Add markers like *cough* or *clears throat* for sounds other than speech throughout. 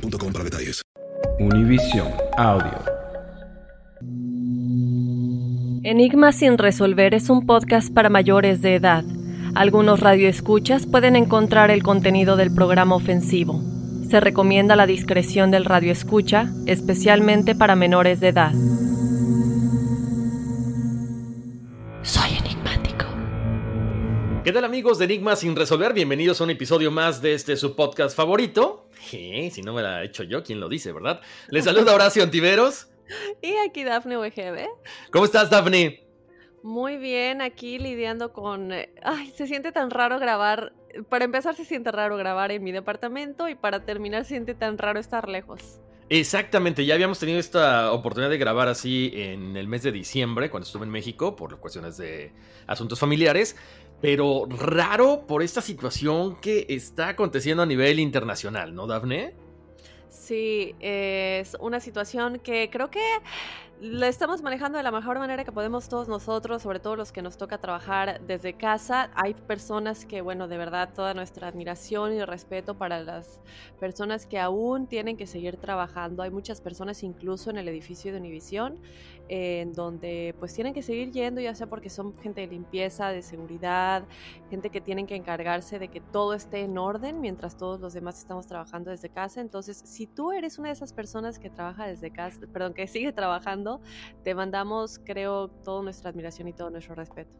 boostmobile.com para detalles. Univision Audio. Enigma sin resolver es un podcast para mayores de edad. Algunos radioescuchas pueden encontrar el contenido del programa ofensivo. Se recomienda la discreción del radioescucha, especialmente para menores de edad. Soy. ¿Qué tal amigos de Enigma sin resolver? Bienvenidos a un episodio más de este su podcast favorito. Je, si no me la he hecho yo, ¿quién lo dice, verdad? Les saluda Horacio Antiveros. *laughs* Y aquí Dafne WGB. ¿Cómo estás, Daphne? Muy bien, aquí lidiando con... Ay, se siente tan raro grabar. Para empezar, se siente raro grabar en mi departamento y para terminar, se siente tan raro estar lejos. Exactamente, ya habíamos tenido esta oportunidad de grabar así en el mes de diciembre, cuando estuve en México, por cuestiones de asuntos familiares, pero raro por esta situación que está aconteciendo a nivel internacional, ¿no, Dafne? Sí, es una situación que creo que la estamos manejando de la mejor manera que podemos todos nosotros, sobre todo los que nos toca trabajar desde casa. Hay personas que, bueno, de verdad, toda nuestra admiración y respeto para las personas que aún tienen que seguir trabajando. Hay muchas personas incluso en el edificio de Univisión eh, en donde pues tienen que seguir yendo, ya sea porque son gente de limpieza, de seguridad, gente que tienen que encargarse de que todo esté en orden mientras todos los demás estamos trabajando desde casa. Entonces, si tú eres una de esas personas que trabaja desde casa, perdón, que sigue trabajando, te mandamos, creo, toda nuestra admiración y todo nuestro respeto.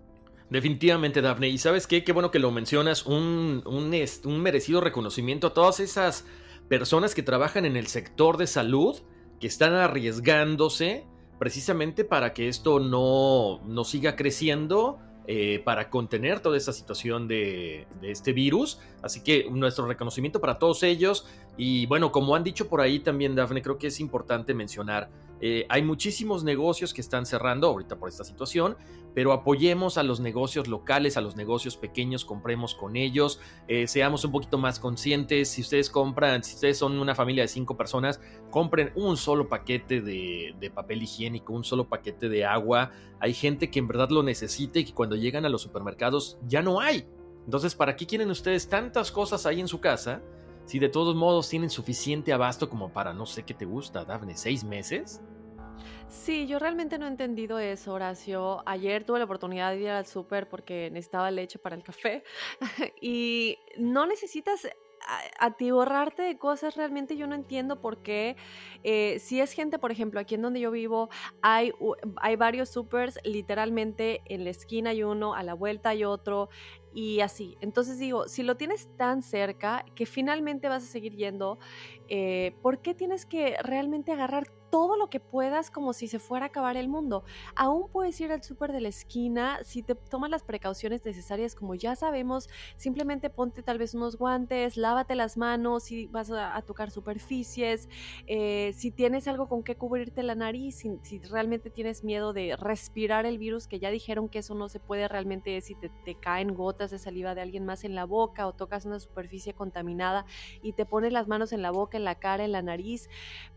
Definitivamente, Dafne. Y sabes qué, qué bueno que lo mencionas, un, un, un merecido reconocimiento a todas esas personas que trabajan en el sector de salud, que están arriesgándose precisamente para que esto no, no siga creciendo, eh, para contener toda esta situación de, este virus. Así que nuestro reconocimiento para todos ellos. Y bueno, como han dicho por ahí también, Dafne, creo que es importante mencionar, eh, hay muchísimos negocios que están cerrando ahorita por esta situación, pero apoyemos a los negocios locales, a los negocios pequeños, compremos con ellos, eh, seamos un poquito más conscientes. Si ustedes compran, si ustedes son una familia de cinco personas, compren un solo paquete de, de papel higiénico, un solo paquete de agua. Hay gente que en verdad lo necesita y que cuando llegan a los supermercados ya no hay. Entonces, ¿para qué quieren ustedes tantas cosas ahí en su casa? Si de todos modos tienen suficiente abasto como para no sé qué te gusta, Dafne, seis meses. Sí, yo realmente no he entendido eso, Horacio. Ayer tuve la oportunidad de ir al súper porque necesitaba leche para el café *laughs* y no necesitas a- atiborrarte de cosas. Realmente yo no entiendo por qué. eh, si es gente, por ejemplo, aquí en donde yo vivo, hay, hay varios supers, literalmente en la esquina hay uno, a la vuelta hay otro y así. Entonces digo, si lo tienes tan cerca que finalmente vas a seguir yendo, eh, ¿por qué tienes que realmente agarrar todo lo que puedas como si se fuera a acabar el mundo. Aún puedes ir al súper de la esquina si te tomas las precauciones necesarias, como ya sabemos, simplemente ponte tal vez unos guantes, lávate las manos si vas a, tocar superficies, eh, si tienes algo con que cubrirte la nariz, si, realmente tienes miedo de respirar el virus, que ya dijeron que eso no se puede realmente si te, te caen gotas de saliva de alguien más en la boca o tocas una superficie contaminada y te pones las manos en la boca, en la cara, en la nariz,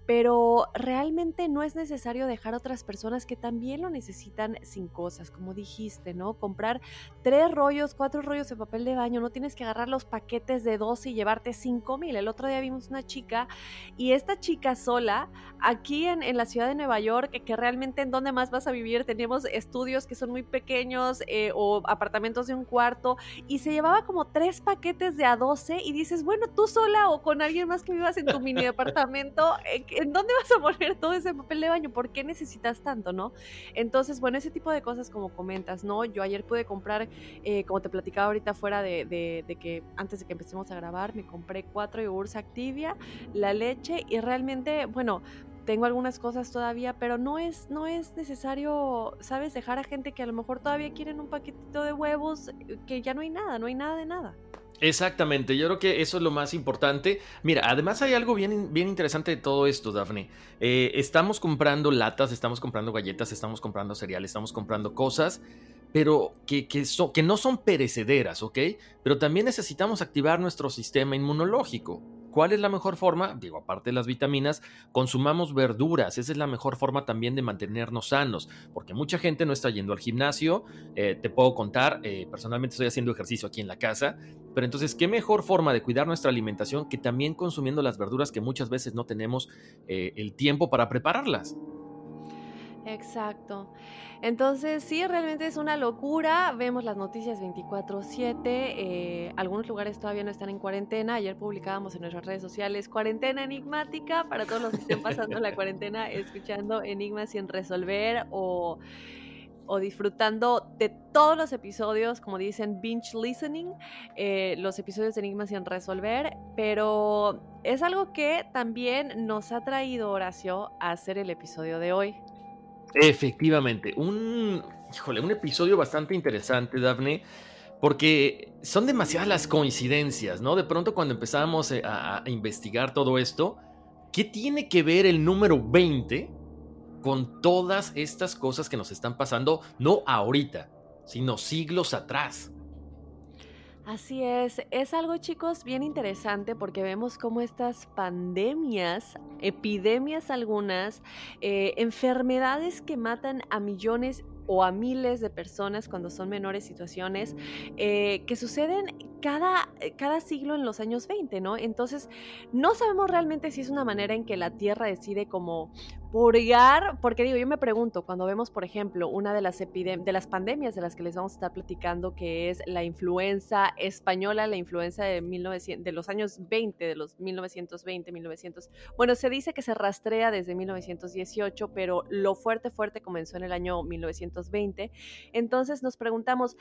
pero realmente no es necesario dejar a otras personas que también lo necesitan sin cosas, como dijiste, ¿no? Comprar tres rollos, cuatro rollos de papel de baño, no tienes que agarrar los paquetes de 12 y llevarte cinco mil. El otro día vimos una chica y esta chica sola, aquí en, la ciudad de Nueva York, que, realmente en dónde más vas a vivir, teníamos estudios que son muy pequeños eh, o apartamentos de un cuarto y se llevaba como tres paquetes de a 12 y dices, bueno, tú sola o con alguien más que vivas en tu mini *laughs* departamento, ¿en dónde vas a poner todo ese papel de baño? ¿Por qué necesitas tanto, no? Entonces, bueno, ese tipo de cosas como comentas, ¿no? Yo ayer pude comprar, eh, como te platicaba ahorita fuera de, de, que antes de que empecemos a grabar, me compré cuatro yogurts Activia, la leche y realmente, bueno, tengo algunas cosas todavía, pero no es, no es necesario, ¿sabes? Dejar a gente que a lo mejor todavía quieren un paquetito de huevos, que ya no hay nada, no hay nada de nada. Exactamente, yo creo que eso es lo más importante. Mira, además hay algo bien, bien interesante de todo esto, Daphne. Eh, estamos comprando latas, estamos comprando galletas, estamos comprando cereales, estamos comprando cosas, pero que, que, que no son perecederas, ¿ok? Pero también necesitamos activar nuestro sistema inmunológico. ¿Cuál es la mejor forma? Digo, aparte de las vitaminas, consumamos verduras. Esa es la mejor forma también de mantenernos sanos, porque mucha gente no está yendo al gimnasio. Eh, te puedo contar, eh, personalmente estoy haciendo ejercicio aquí en la casa, pero entonces, ¿qué mejor forma de cuidar nuestra alimentación que también consumiendo las verduras que muchas veces no tenemos eh, el tiempo para prepararlas? Exacto. Entonces, sí, realmente es una locura. Vemos las noticias 24/7. Eh, algunos lugares todavía no están en cuarentena. Ayer publicábamos en nuestras redes sociales cuarentena enigmática para todos los que estén pasando la cuarentena *laughs* escuchando enigmas sin resolver o, o disfrutando de todos los episodios, como dicen, binge listening, eh, los episodios de enigmas sin resolver. Pero es algo que también nos ha traído Horacio a hacer el episodio de hoy. Efectivamente, un, híjole, un episodio bastante interesante, Daphne, porque son demasiadas las coincidencias, ¿no? De pronto cuando empezamos eh, a, investigar todo esto, ¿qué tiene que ver el número 20 con todas estas cosas que nos están pasando, no ahorita, sino siglos atrás? Así es, es algo chicos bien interesante porque vemos cómo estas pandemias, epidemias algunas, eh, enfermedades que matan a millones o a miles de personas cuando son menores situaciones eh, que suceden cada, cada siglo en los años 20, ¿no? Entonces, no sabemos realmente si es una manera en que la Tierra decide como purgar, porque digo, yo me pregunto, cuando vemos, por ejemplo, una de las, de las pandemias de las que les vamos a estar platicando, que es la influenza española, la influenza de, 1900, de los años 20, de los 1920, 1900, bueno, se dice que se rastrea desde 1918, pero lo fuerte, fuerte comenzó en el año 1920. Entonces nos preguntamos,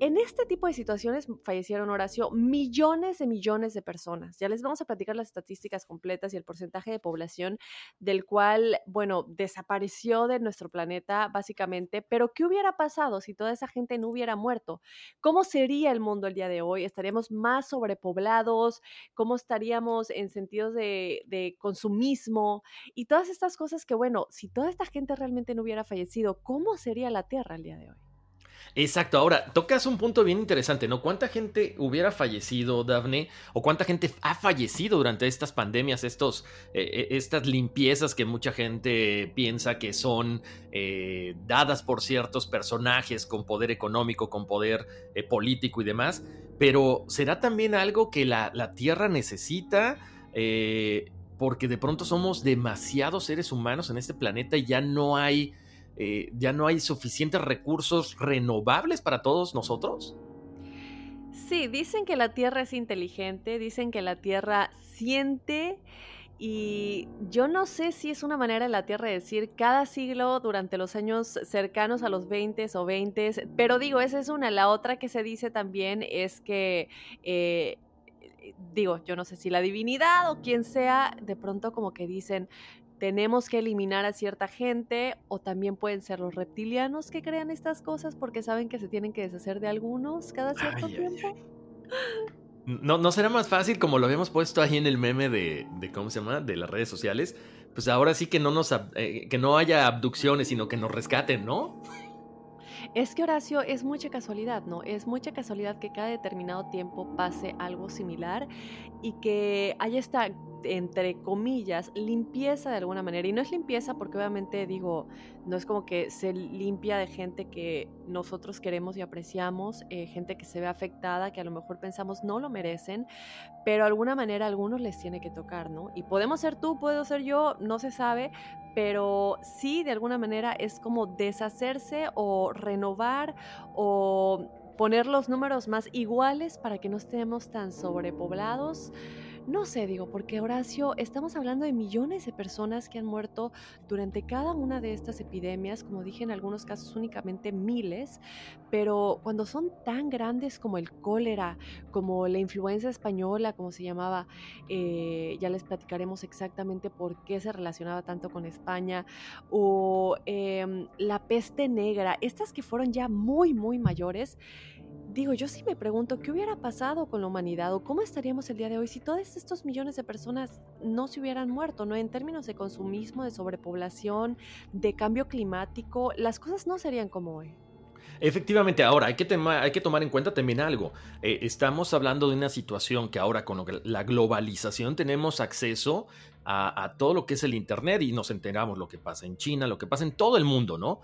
en este tipo de situaciones fallecieron, Horacio, millones de millones de personas. Ya les vamos a platicar las estadísticas completas y el porcentaje de población del cual bueno, desapareció de nuestro planeta básicamente, pero ¿qué hubiera pasado si toda esa gente no hubiera muerto? ¿Cómo sería el mundo el día de hoy? ¿Estaríamos más sobrepoblados? ¿Cómo estaríamos en sentidos de, de consumismo? Y todas estas cosas que, bueno, si toda esta gente realmente no hubiera fallecido, ¿cómo sería la Tierra el día de hoy? Exacto, ahora tocas un punto bien interesante, ¿no? ¿Cuánta gente hubiera fallecido, Daphne? ¿O cuánta gente ha fallecido durante estas pandemias, estos, eh, eh, estas limpiezas que mucha gente piensa que son eh, dadas por ciertos personajes con poder económico, con poder político y demás? Pero ¿será también algo que la, la Tierra necesita? porque de pronto somos demasiados seres humanos en este planeta y ya no hay eh, ya no hay suficientes recursos renovables para todos nosotros? Sí, dicen que la Tierra es inteligente, dicen que la Tierra siente y yo no sé si es una manera de la Tierra de decir cada siglo durante los años cercanos a los 20 o 20, pero digo, esa es una. La otra que se dice también es que... Eh, digo, yo no sé si la divinidad o quien sea, de pronto como que dicen, tenemos que eliminar a cierta gente o también pueden ser los reptilianos que crean estas cosas porque saben que se tienen que deshacer de algunos cada cierto tiempo. *gasps* ¿No, ¿No será más fácil como lo habíamos puesto ahí en el meme de, de ¿cómo se llama? De las redes sociales. Pues ahora sí que no nos eh, que no haya abducciones, sino que nos rescaten, ¿no? Es que Horacio es mucha casualidad, ¿no? Es mucha casualidad que cada determinado tiempo pase algo similar y que haya esta entre comillas, limpieza de alguna manera. Y no es limpieza porque obviamente digo, no es como que se limpia de gente que nosotros queremos y apreciamos, eh, gente que se ve afectada, que a lo mejor pensamos no lo merecen, pero de alguna manera a algunos les tiene que tocar, ¿no? Y podemos ser tú, puedo ser yo, no se sabe, pero sí de alguna manera es como deshacerse o renovar o poner los números más iguales para que no estemos tan sobrepoblados. No sé, digo, porque Horacio, estamos hablando de millones de personas que han muerto durante cada una de estas epidemias, como dije en algunos casos únicamente miles, pero cuando son tan grandes como el cólera, como la influenza española, como se llamaba, eh, ya les platicaremos exactamente por qué se relacionaba tanto con España, o em, la peste negra, estas que fueron ya muy, muy mayores, digo, yo sí me pregunto qué hubiera pasado con la humanidad o cómo estaríamos el día de hoy si todos estos millones de personas no se hubieran muerto, ¿no? En términos de consumismo, de sobrepoblación, de cambio climático, las cosas no serían como hoy. Efectivamente, ahora hay que, tomar en cuenta también algo. Eh, estamos hablando de una situación que ahora con la globalización tenemos acceso a, a todo lo que es el Internet y nos enteramos lo que pasa en China, lo que pasa en todo el mundo, ¿no?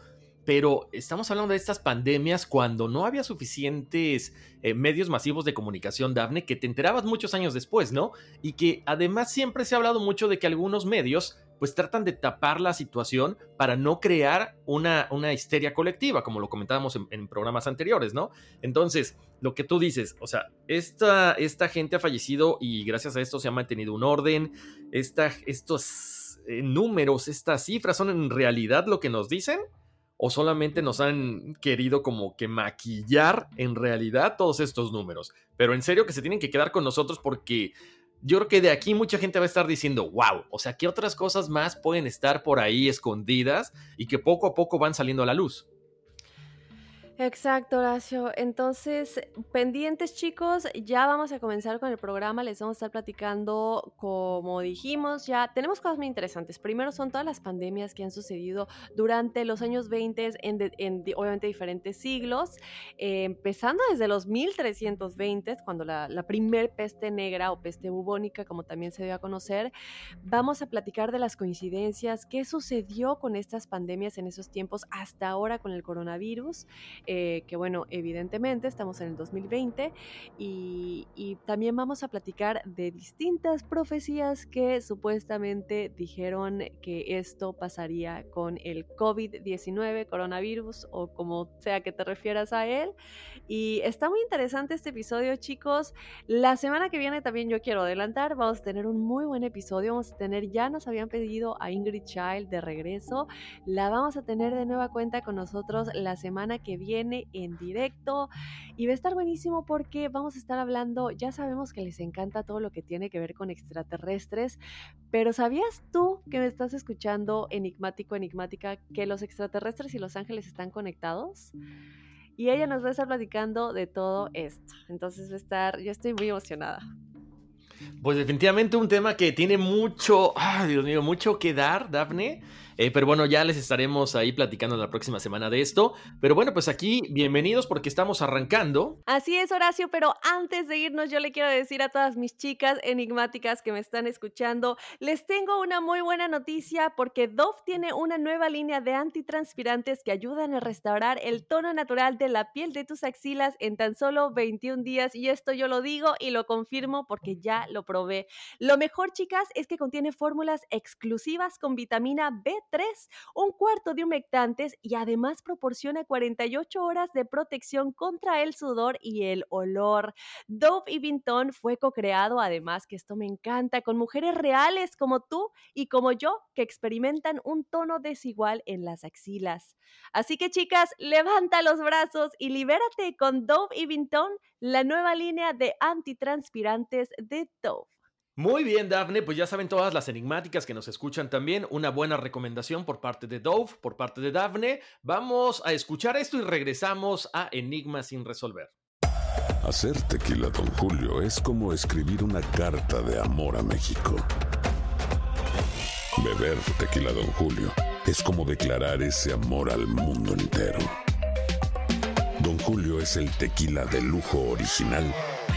Pero estamos hablando de estas pandemias cuando no había suficientes eh, medios masivos de comunicación, Dafne, que te enterabas muchos años después, ¿no? Y que además siempre se ha hablado mucho de que algunos medios pues tratan de tapar la situación para no crear una, una histeria colectiva, como lo comentábamos en, programas anteriores, ¿no? Entonces, lo que tú dices, o sea, esta, esta gente ha fallecido y gracias a esto se ha mantenido un orden, estos eh, números, estas cifras son en realidad lo que nos dicen o solamente nos han querido como que maquillar en realidad todos estos números. Pero en serio que se tienen que quedar con nosotros porque yo creo que de aquí mucha gente va a estar diciendo, wow, o sea, ¿qué otras cosas más pueden estar por ahí escondidas y que poco a poco van saliendo a la luz? Exacto, Horacio. Entonces, pendientes chicos, ya vamos a comenzar con el programa. Les vamos a estar platicando, como dijimos, ya tenemos cosas muy interesantes. Primero son todas las pandemias que han sucedido durante los años 20 en, obviamente diferentes siglos, eh, empezando desde los 1320, cuando la, la primer peste negra o peste bubónica, como también se dio a conocer. Vamos a platicar de las coincidencias, qué sucedió con estas pandemias en esos tiempos hasta ahora con el coronavirus. Eh, que bueno, evidentemente estamos en el 2020 y, y, también vamos a platicar de distintas profecías que supuestamente dijeron que esto pasaría con el COVID-19, coronavirus o como sea que te refieras a él. Y está muy interesante este episodio, chicos. La semana que viene también yo quiero adelantar, vamos a tener un muy buen episodio. Vamos a tener, ya nos habían pedido a Ingrid Child de regreso. La vamos a tener de nueva cuenta con nosotros la semana que viene en directo y va a estar buenísimo porque vamos a estar hablando, ya sabemos que les encanta todo lo que tiene que ver con extraterrestres, pero ¿sabías tú que me estás escuchando enigmático, enigmática, que los extraterrestres y los ángeles están conectados? Y ella nos va a estar platicando de todo esto. Entonces va a estar, yo estoy muy emocionada. Pues definitivamente un tema que tiene mucho, ay Dios mío, mucho que dar, Dafne. Eh, pero bueno, ya les estaremos ahí platicando la próxima semana de esto. Pero bueno, pues aquí bienvenidos porque estamos arrancando. Así es, Horacio, pero antes de irnos yo le quiero decir a todas mis chicas enigmáticas que me están escuchando, les tengo una muy buena noticia porque Dove tiene una nueva línea de antitranspirantes que ayudan a restaurar el tono natural de la piel de tus axilas en tan solo 21 días y esto yo lo digo y lo confirmo porque ya lo probé. Lo mejor, chicas, es que contiene fórmulas exclusivas con vitamina B 3, un cuarto de humectantes y además proporciona 48 horas de protección contra el sudor y el olor. Dove y Vinton fue co-creado, además que esto me encanta, con mujeres reales como tú y como yo que experimentan un tono desigual en las axilas. Así que chicas, levanta los brazos y libérate con Dove y Vinton, la nueva línea de antitranspirantes de Dove. Muy bien, Dafne, pues ya saben todas las enigmáticas que nos escuchan también. Una buena recomendación por parte de Dove, por parte de Dafne. Vamos a escuchar esto y regresamos a Enigmas sin resolver. Hacer tequila, don Julio, es como escribir una carta de amor a México. Beber tequila, don Julio, es como declarar ese amor al mundo entero. Don Julio es el tequila de lujo original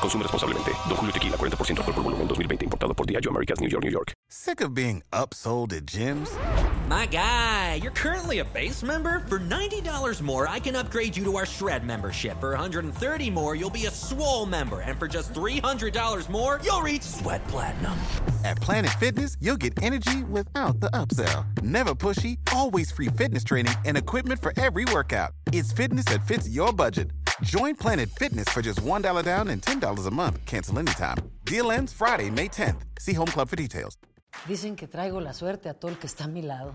Consume responsablemente. Don Julio Tequila, 40% alcohol por volumen, 2020. Importado por Diageo Americas, New York, New York. Sick of being upsold at gyms? My guy, you're currently a base member. For $90 more, I can upgrade you to our Shred membership. For 130 more, you'll be a Swole member. And for just $300 more, you'll reach Sweat Platinum. At Planet Fitness, you'll get energy without the upsell. Never pushy, always free fitness training and equipment for every workout. It's fitness that fits your budget. Join Planet Fitness for just $1 down and $10 a month. Cancel anytime. Deal ends Friday, May 10th. See Home Club for details. Dicen que traigo la suerte a todo el que está a mi lado.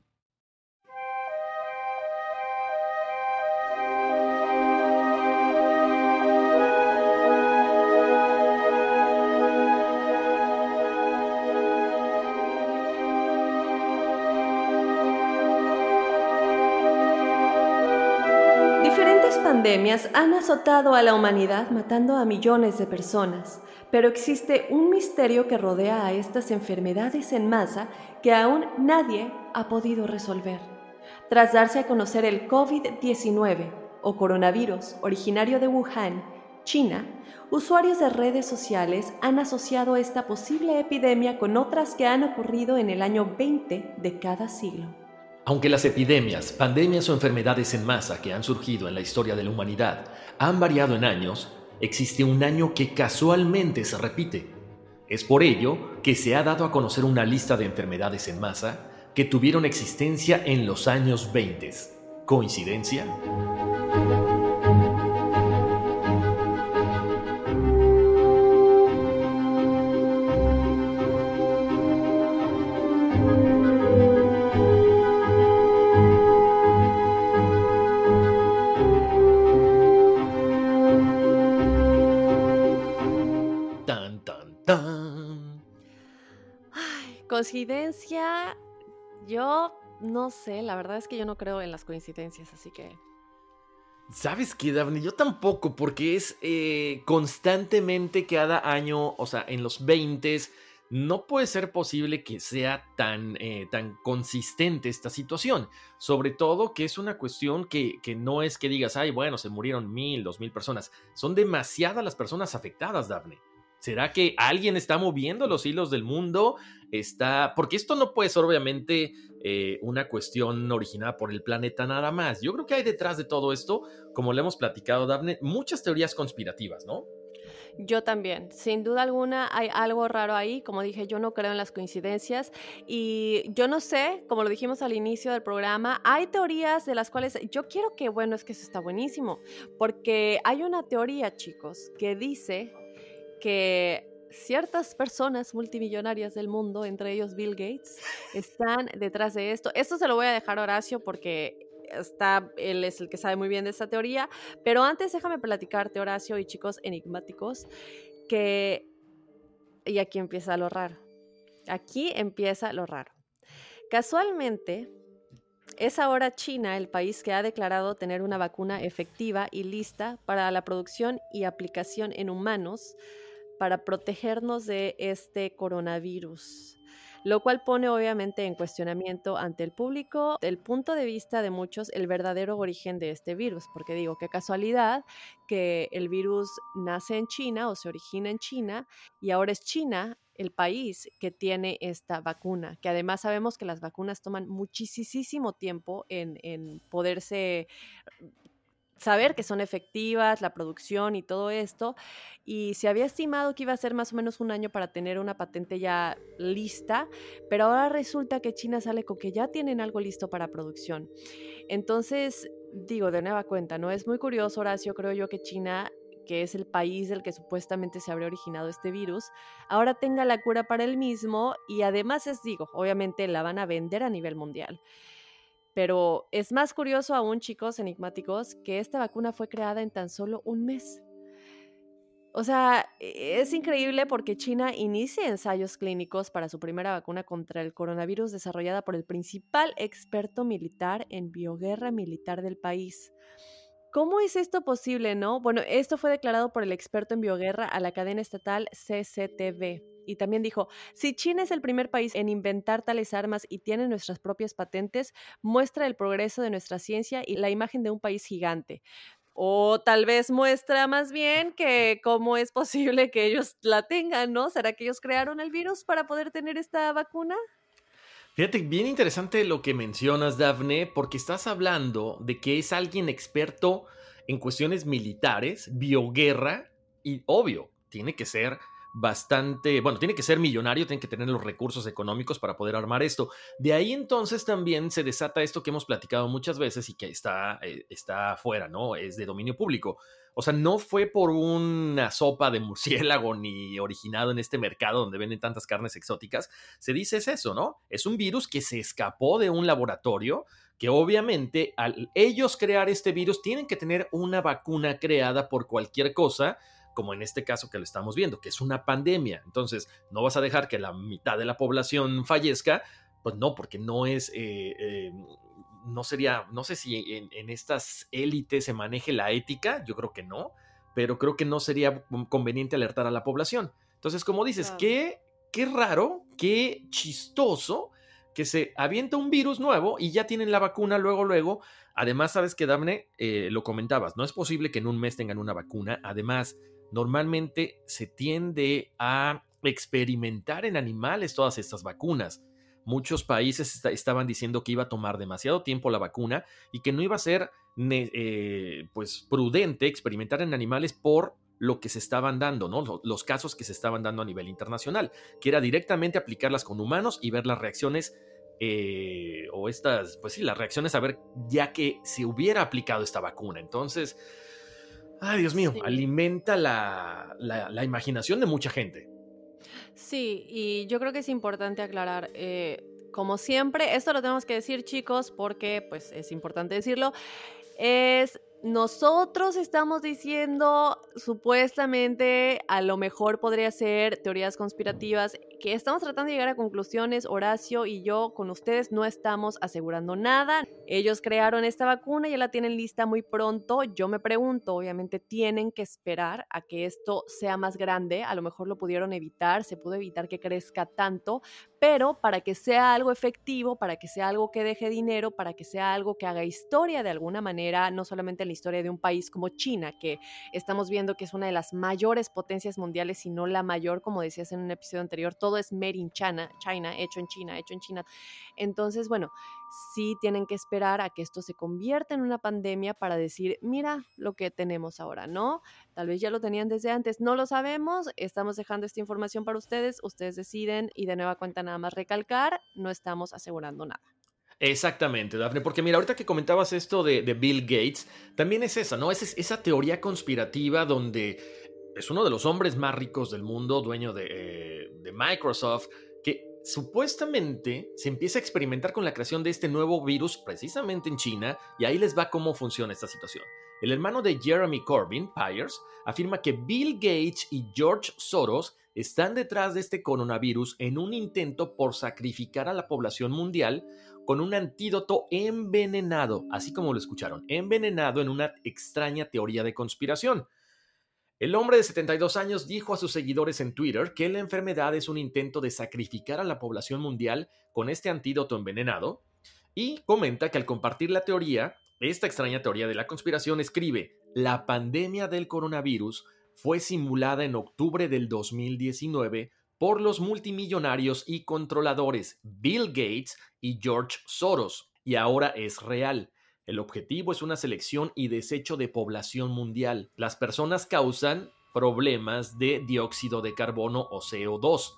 Pandemias han azotado a la humanidad matando a millones de personas, pero existe un misterio que rodea a estas enfermedades en masa que aún nadie ha podido resolver. Tras darse a conocer el COVID-19 o coronavirus originario de Wuhan, China, usuarios de redes sociales han asociado esta posible epidemia con otras que han ocurrido en el año 20 de cada siglo. Aunque las epidemias, pandemias o enfermedades en masa que han surgido en la historia de la humanidad han variado en años, existe un año que casualmente se repite. Es por ello que se ha dado a conocer una lista de enfermedades en masa que tuvieron existencia en los años 20. ¿Coincidencia? Coincidencia, yo no sé, la verdad es que yo no creo en las coincidencias, así que... ¿Sabes qué, Daphne? Yo tampoco, porque es eh, constantemente cada año, o sea, en los 20 no puede ser posible que sea tan, eh, tan consistente esta situación. Sobre todo que es una cuestión que, que, no es que digas, ay, bueno, se murieron mil, dos mil personas. Son demasiadas las personas afectadas, Daphne. ¿Será que alguien está moviendo los hilos del mundo? Está. Porque esto no puede ser, obviamente, eh, una cuestión originada por el planeta nada más. Yo creo que hay detrás de todo esto, como le hemos platicado, Daphne, muchas teorías conspirativas, ¿no? Yo también, sin duda alguna hay algo raro ahí, como dije, yo no creo en las coincidencias y yo no sé, como lo dijimos al inicio del programa, hay teorías de las cuales yo quiero que, bueno, es que eso está buenísimo, porque hay una teoría, chicos, que dice que ciertas personas multimillonarias del mundo, entre ellos Bill Gates, están detrás de esto. Esto se lo voy a dejar a Horacio porque está, él es el que sabe muy bien de esta teoría, pero antes déjame platicarte, Horacio y chicos enigmáticos, que... Y aquí empieza lo raro. Aquí empieza lo raro. Casualmente, es ahora China el país que ha declarado tener una vacuna efectiva y lista para la producción y aplicación en humanos para protegernos de este coronavirus lo cual pone obviamente en cuestionamiento ante el público, el punto de vista de muchos, el verdadero origen de este virus, porque digo, qué casualidad que el virus nace en China o se origina en China y ahora es China el país que tiene esta vacuna, que además sabemos que las vacunas toman muchísimo tiempo en, en poderse saber que son efectivas, la producción y todo esto. Y se había estimado que iba a ser más o menos un año para tener una patente ya lista, pero ahora resulta que China sale con que ya tienen algo listo para producción. Entonces, digo, de nueva cuenta, ¿no? Es muy curioso, Horacio, creo yo que China que es el país del que supuestamente se habría originado este virus, ahora tenga la cura para el mismo y además es, digo, obviamente la van a vender a nivel mundial. Pero es más curioso aún, chicos enigmáticos, que esta vacuna fue creada en tan solo un mes. O sea, e, es increíble porque China inicia ensayos clínicos para su primera vacuna contra el coronavirus desarrollada por el principal experto militar en bioguerra militar del país. ¿Cómo es esto posible, no? Bueno, esto fue declarado por el experto en bioguerra a la cadena estatal CCTV. Y también dijo, si China es el primer país en inventar tales armas y tiene nuestras propias patentes, muestra el progreso de nuestra ciencia y la imagen de un país gigante. O tal vez muestra más bien que cómo es posible que ellos la tengan, ¿no? ¿Será que ellos crearon el virus para poder tener esta vacuna? Fíjate, bien interesante lo que mencionas, Dafne, porque estás hablando de que es alguien experto en cuestiones militares, bioguerra, y obvio, tiene que ser bastante, bueno, tiene que ser millonario, tiene que tener los recursos económicos para poder armar esto. De ahí entonces también se desata esto que hemos platicado muchas veces y que está, eh, está afuera, ¿no? Es de dominio público. O sea, no fue por una sopa de murciélago ni originado en este mercado donde venden tantas carnes exóticas. Se dice es eso, ¿no? Es un virus que se escapó de un laboratorio que obviamente al ellos crear este virus tienen que tener una vacuna creada por cualquier cosa como en este caso que lo estamos viendo, que es una pandemia. Entonces, no vas a dejar que la mitad de la población fallezca, pues no, porque no es, eh, eh, no sería, no sé si en, estas élites se maneje la ética, yo creo que no, pero creo que no sería conveniente alertar a la población. Entonces, como dices, qué, qué raro, qué chistoso que se avienta un virus nuevo y ya tienen la vacuna luego, luego. Además, sabes que, Damne, eh, lo comentabas, no es posible que en un mes tengan una vacuna. Además, normalmente se tiende a experimentar en animales todas estas vacunas. Muchos países estaban diciendo que iba a tomar demasiado tiempo la vacuna y que no iba a ser eh, pues prudente experimentar en animales por lo que se estaban dando, ¿no? Los casos que se estaban dando a nivel internacional, que era directamente aplicarlas con humanos y ver las reacciones eh, o estas, pues sí, las reacciones a ver ya que se hubiera aplicado esta vacuna. Entonces, ay Dios mío, alimenta la, la imaginación de mucha gente. Sí, y yo creo que es importante aclarar, eh, como siempre, esto lo tenemos que decir chicos porque pues es importante decirlo, es nosotros estamos diciendo supuestamente a lo mejor podría ser teorías conspirativas que estamos tratando de llegar a conclusiones, Horacio y yo con ustedes no estamos asegurando nada. Ellos crearon esta vacuna, ya la tienen lista muy pronto. Yo me pregunto, obviamente tienen que esperar a que esto sea más grande, a lo mejor lo pudieron evitar, se pudo evitar que crezca tanto, pero para que sea algo efectivo, para que sea algo que deje dinero, para que sea algo que haga historia de alguna manera, no solamente en la historia de un país como China, que estamos viendo que es una de las mayores potencias mundiales, sino la mayor, como decías en un episodio anterior, todo es made in China, China, hecho en China, hecho en China. Entonces, bueno, sí tienen que esperar a que esto se convierta en una pandemia para decir, mira lo que tenemos ahora, ¿no? Tal vez ya lo tenían desde antes, no lo sabemos, estamos dejando esta información para ustedes, ustedes deciden y de nueva cuenta nada más recalcar, no estamos asegurando nada. Exactamente, Dafne, porque mira, ahorita que comentabas esto de, Bill Gates, también es esa, ¿no? Es esa teoría conspirativa donde es uno de los hombres más ricos del mundo, dueño de, eh, Microsoft, supuestamente se empieza a experimentar con la creación de este nuevo virus precisamente en China y ahí les va cómo funciona esta situación. El hermano de Jeremy Corbyn, Pyers, afirma que Bill Gates y George Soros están detrás de este coronavirus en un intento por sacrificar a la población mundial con un antídoto envenenado, así como lo escucharon, envenenado en una extraña teoría de conspiración. El hombre de 72 años dijo a sus seguidores en Twitter que la enfermedad es un intento de sacrificar a la población mundial con este antídoto envenenado y comenta que al compartir la teoría, esta extraña teoría de la conspiración, escribe, la pandemia del coronavirus fue simulada en octubre del 2019 por los multimillonarios y controladores Bill Gates y George Soros, y ahora es real. El objetivo es una selección y desecho de población mundial. Las personas causan problemas de dióxido de carbono o CO2.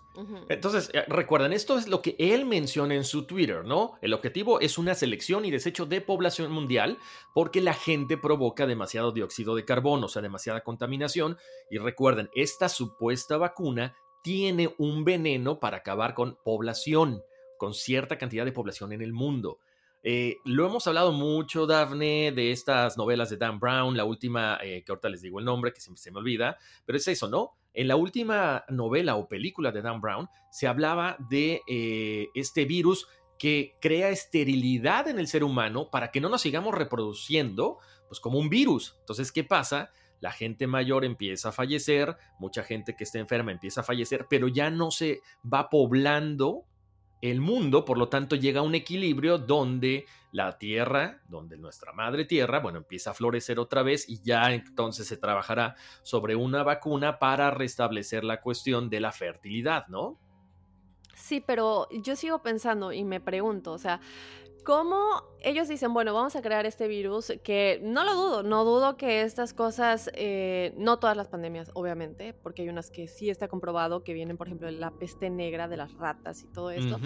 Entonces, eh, recuerden, esto es lo que él menciona en su Twitter, ¿no? El objetivo es una selección y desecho de población mundial porque la gente provoca demasiado dióxido de carbono, o sea, demasiada contaminación. Y recuerden, esta supuesta vacuna tiene un veneno para acabar con población, con cierta cantidad de población en el mundo. Eh, lo hemos hablado mucho, Daphne, de estas novelas de Dan Brown, la última, eh, que ahorita les digo el nombre, que siempre se me olvida, pero es eso, ¿no? En la última novela o película de Dan Brown se hablaba de eh, este virus que crea esterilidad en el ser humano para que no nos sigamos reproduciendo, pues como un virus. Entonces, ¿qué pasa? La gente mayor empieza a fallecer, mucha gente que está enferma empieza a fallecer, pero ya no se va poblando el mundo, por lo tanto, llega a un equilibrio donde la tierra, donde nuestra madre tierra, bueno, empieza a florecer otra vez y ya entonces se trabajará sobre una vacuna para restablecer la cuestión de la fertilidad, ¿no? Sí, pero yo sigo pensando y me pregunto, o sea, ¿Cómo ellos dicen, bueno, vamos a crear este virus? Que no lo dudo, no dudo que estas cosas, eh, no todas las pandemias, obviamente, porque hay unas que sí está comprobado que vienen, por ejemplo, de la peste negra de las ratas y todo esto.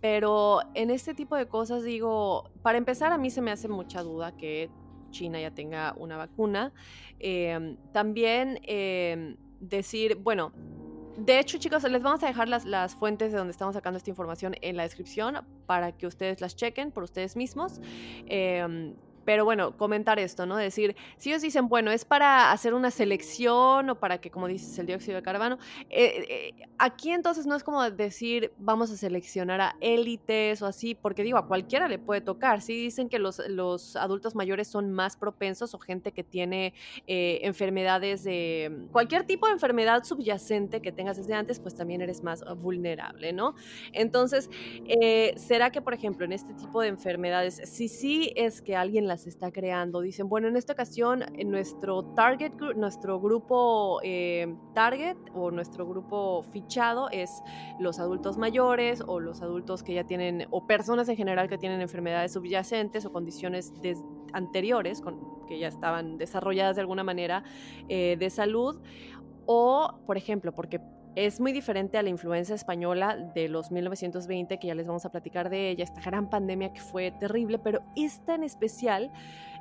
Pero en este tipo de cosas digo, para empezar, a mí se me hace mucha duda que China ya tenga una vacuna. Em, también em, decir, bueno, de hecho, chicos, les vamos a dejar las, las, fuentes de donde estamos sacando esta información en la descripción para que ustedes las chequen por ustedes mismos. Eh, pero bueno, comentar esto, ¿no? Decir, si ellos dicen, bueno, es para hacer una selección o para que, como dices, el dióxido de carbono, eh, eh, aquí entonces no es como decir, vamos a seleccionar a élites o así, porque digo, a cualquiera le puede tocar. Si dicen que los, los adultos mayores son más propensos o gente que tiene eh, enfermedades de cualquier tipo de enfermedad subyacente que tengas desde antes, pues también eres más vulnerable, ¿no? Entonces, ¿será que, por ejemplo, en este tipo de enfermedades, si sí es que alguien las se está creando. Dicen, bueno, en esta ocasión en nuestro target, nuestro grupo eh, target o nuestro grupo fichado es los adultos mayores o los adultos que ya tienen, o personas en general que tienen enfermedades subyacentes o condiciones anteriores con, que ya estaban desarrolladas de alguna manera eh, de salud. O, por ejemplo, porque es muy diferente a la influenza española de los 1920, que ya les vamos a platicar de ella, esta gran pandemia que fue terrible, pero esta en especial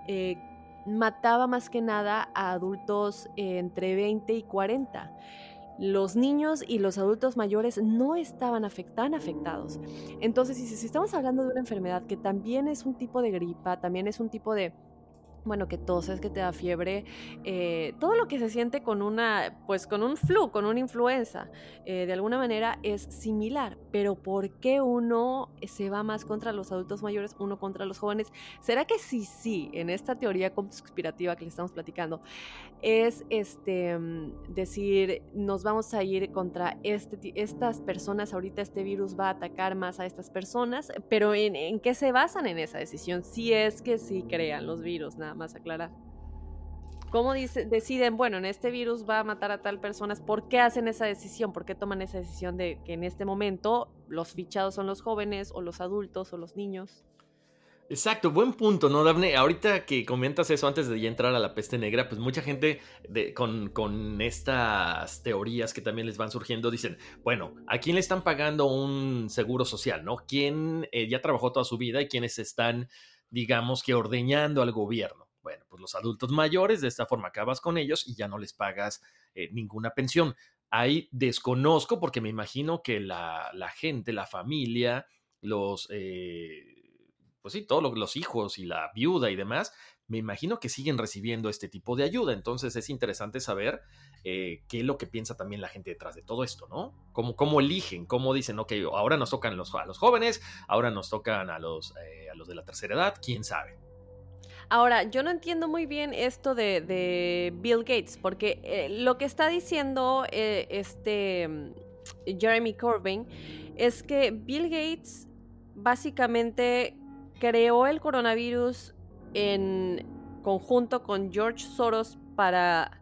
eh, mataba más que nada a adultos entre 20 y 40 los niños y los adultos mayores no estaban tan afectados. Entonces, si, estamos hablando de una enfermedad que también es un tipo de gripa, también es un tipo de bueno, que toses, que te da fiebre, eh, todo lo que se siente con una, pues con un flu, con una influenza, eh, de alguna manera es similar, pero ¿por qué uno se va más contra los adultos mayores, uno contra los jóvenes? ¿Será que sí, sí, en esta teoría conspirativa que le estamos platicando, es este, mm, decir, nos vamos a ir contra este, estas personas, ahorita este virus va a atacar más a estas personas, pero ¿en, en qué se basan en esa decisión? Si es que sí crean los virus, nada más aclarar. ¿Cómo dice, deciden, bueno, en este virus va a matar a tal personas? ¿Por qué hacen esa decisión? ¿Por qué toman esa decisión de que en este momento los fichados son los jóvenes o los adultos o los niños? Exacto, buen punto, ¿no, Daphne? Ahorita que comentas eso antes de ya entrar a la peste negra, pues mucha gente con, con, estas teorías que también les van surgiendo dicen, bueno, ¿a quién le están pagando un seguro social, no? ¿Quién eh, ya trabajó toda su vida y quiénes están digamos que ordeñando al gobierno. Bueno, pues los adultos mayores, de esta forma acabas con ellos y ya no les pagas eh, ninguna pensión. Ahí desconozco porque me imagino que la, gente, la familia, los, eh, pues sí, todos los hijos y la viuda y demás, me imagino que siguen recibiendo este tipo de ayuda. Entonces es interesante saber eh, qué es lo que piensa también la gente detrás de todo esto, ¿no? Cómo, cómo eligen, cómo dicen, ok, ahora nos tocan los, a los jóvenes, ahora nos tocan a los, eh, a los de la tercera edad, quién sabe. Ahora, yo no entiendo muy bien esto de, Bill Gates, porque eh, lo que está diciendo este mm, Jeremy Corbyn es que Bill Gates básicamente creó el coronavirus en conjunto con George Soros para,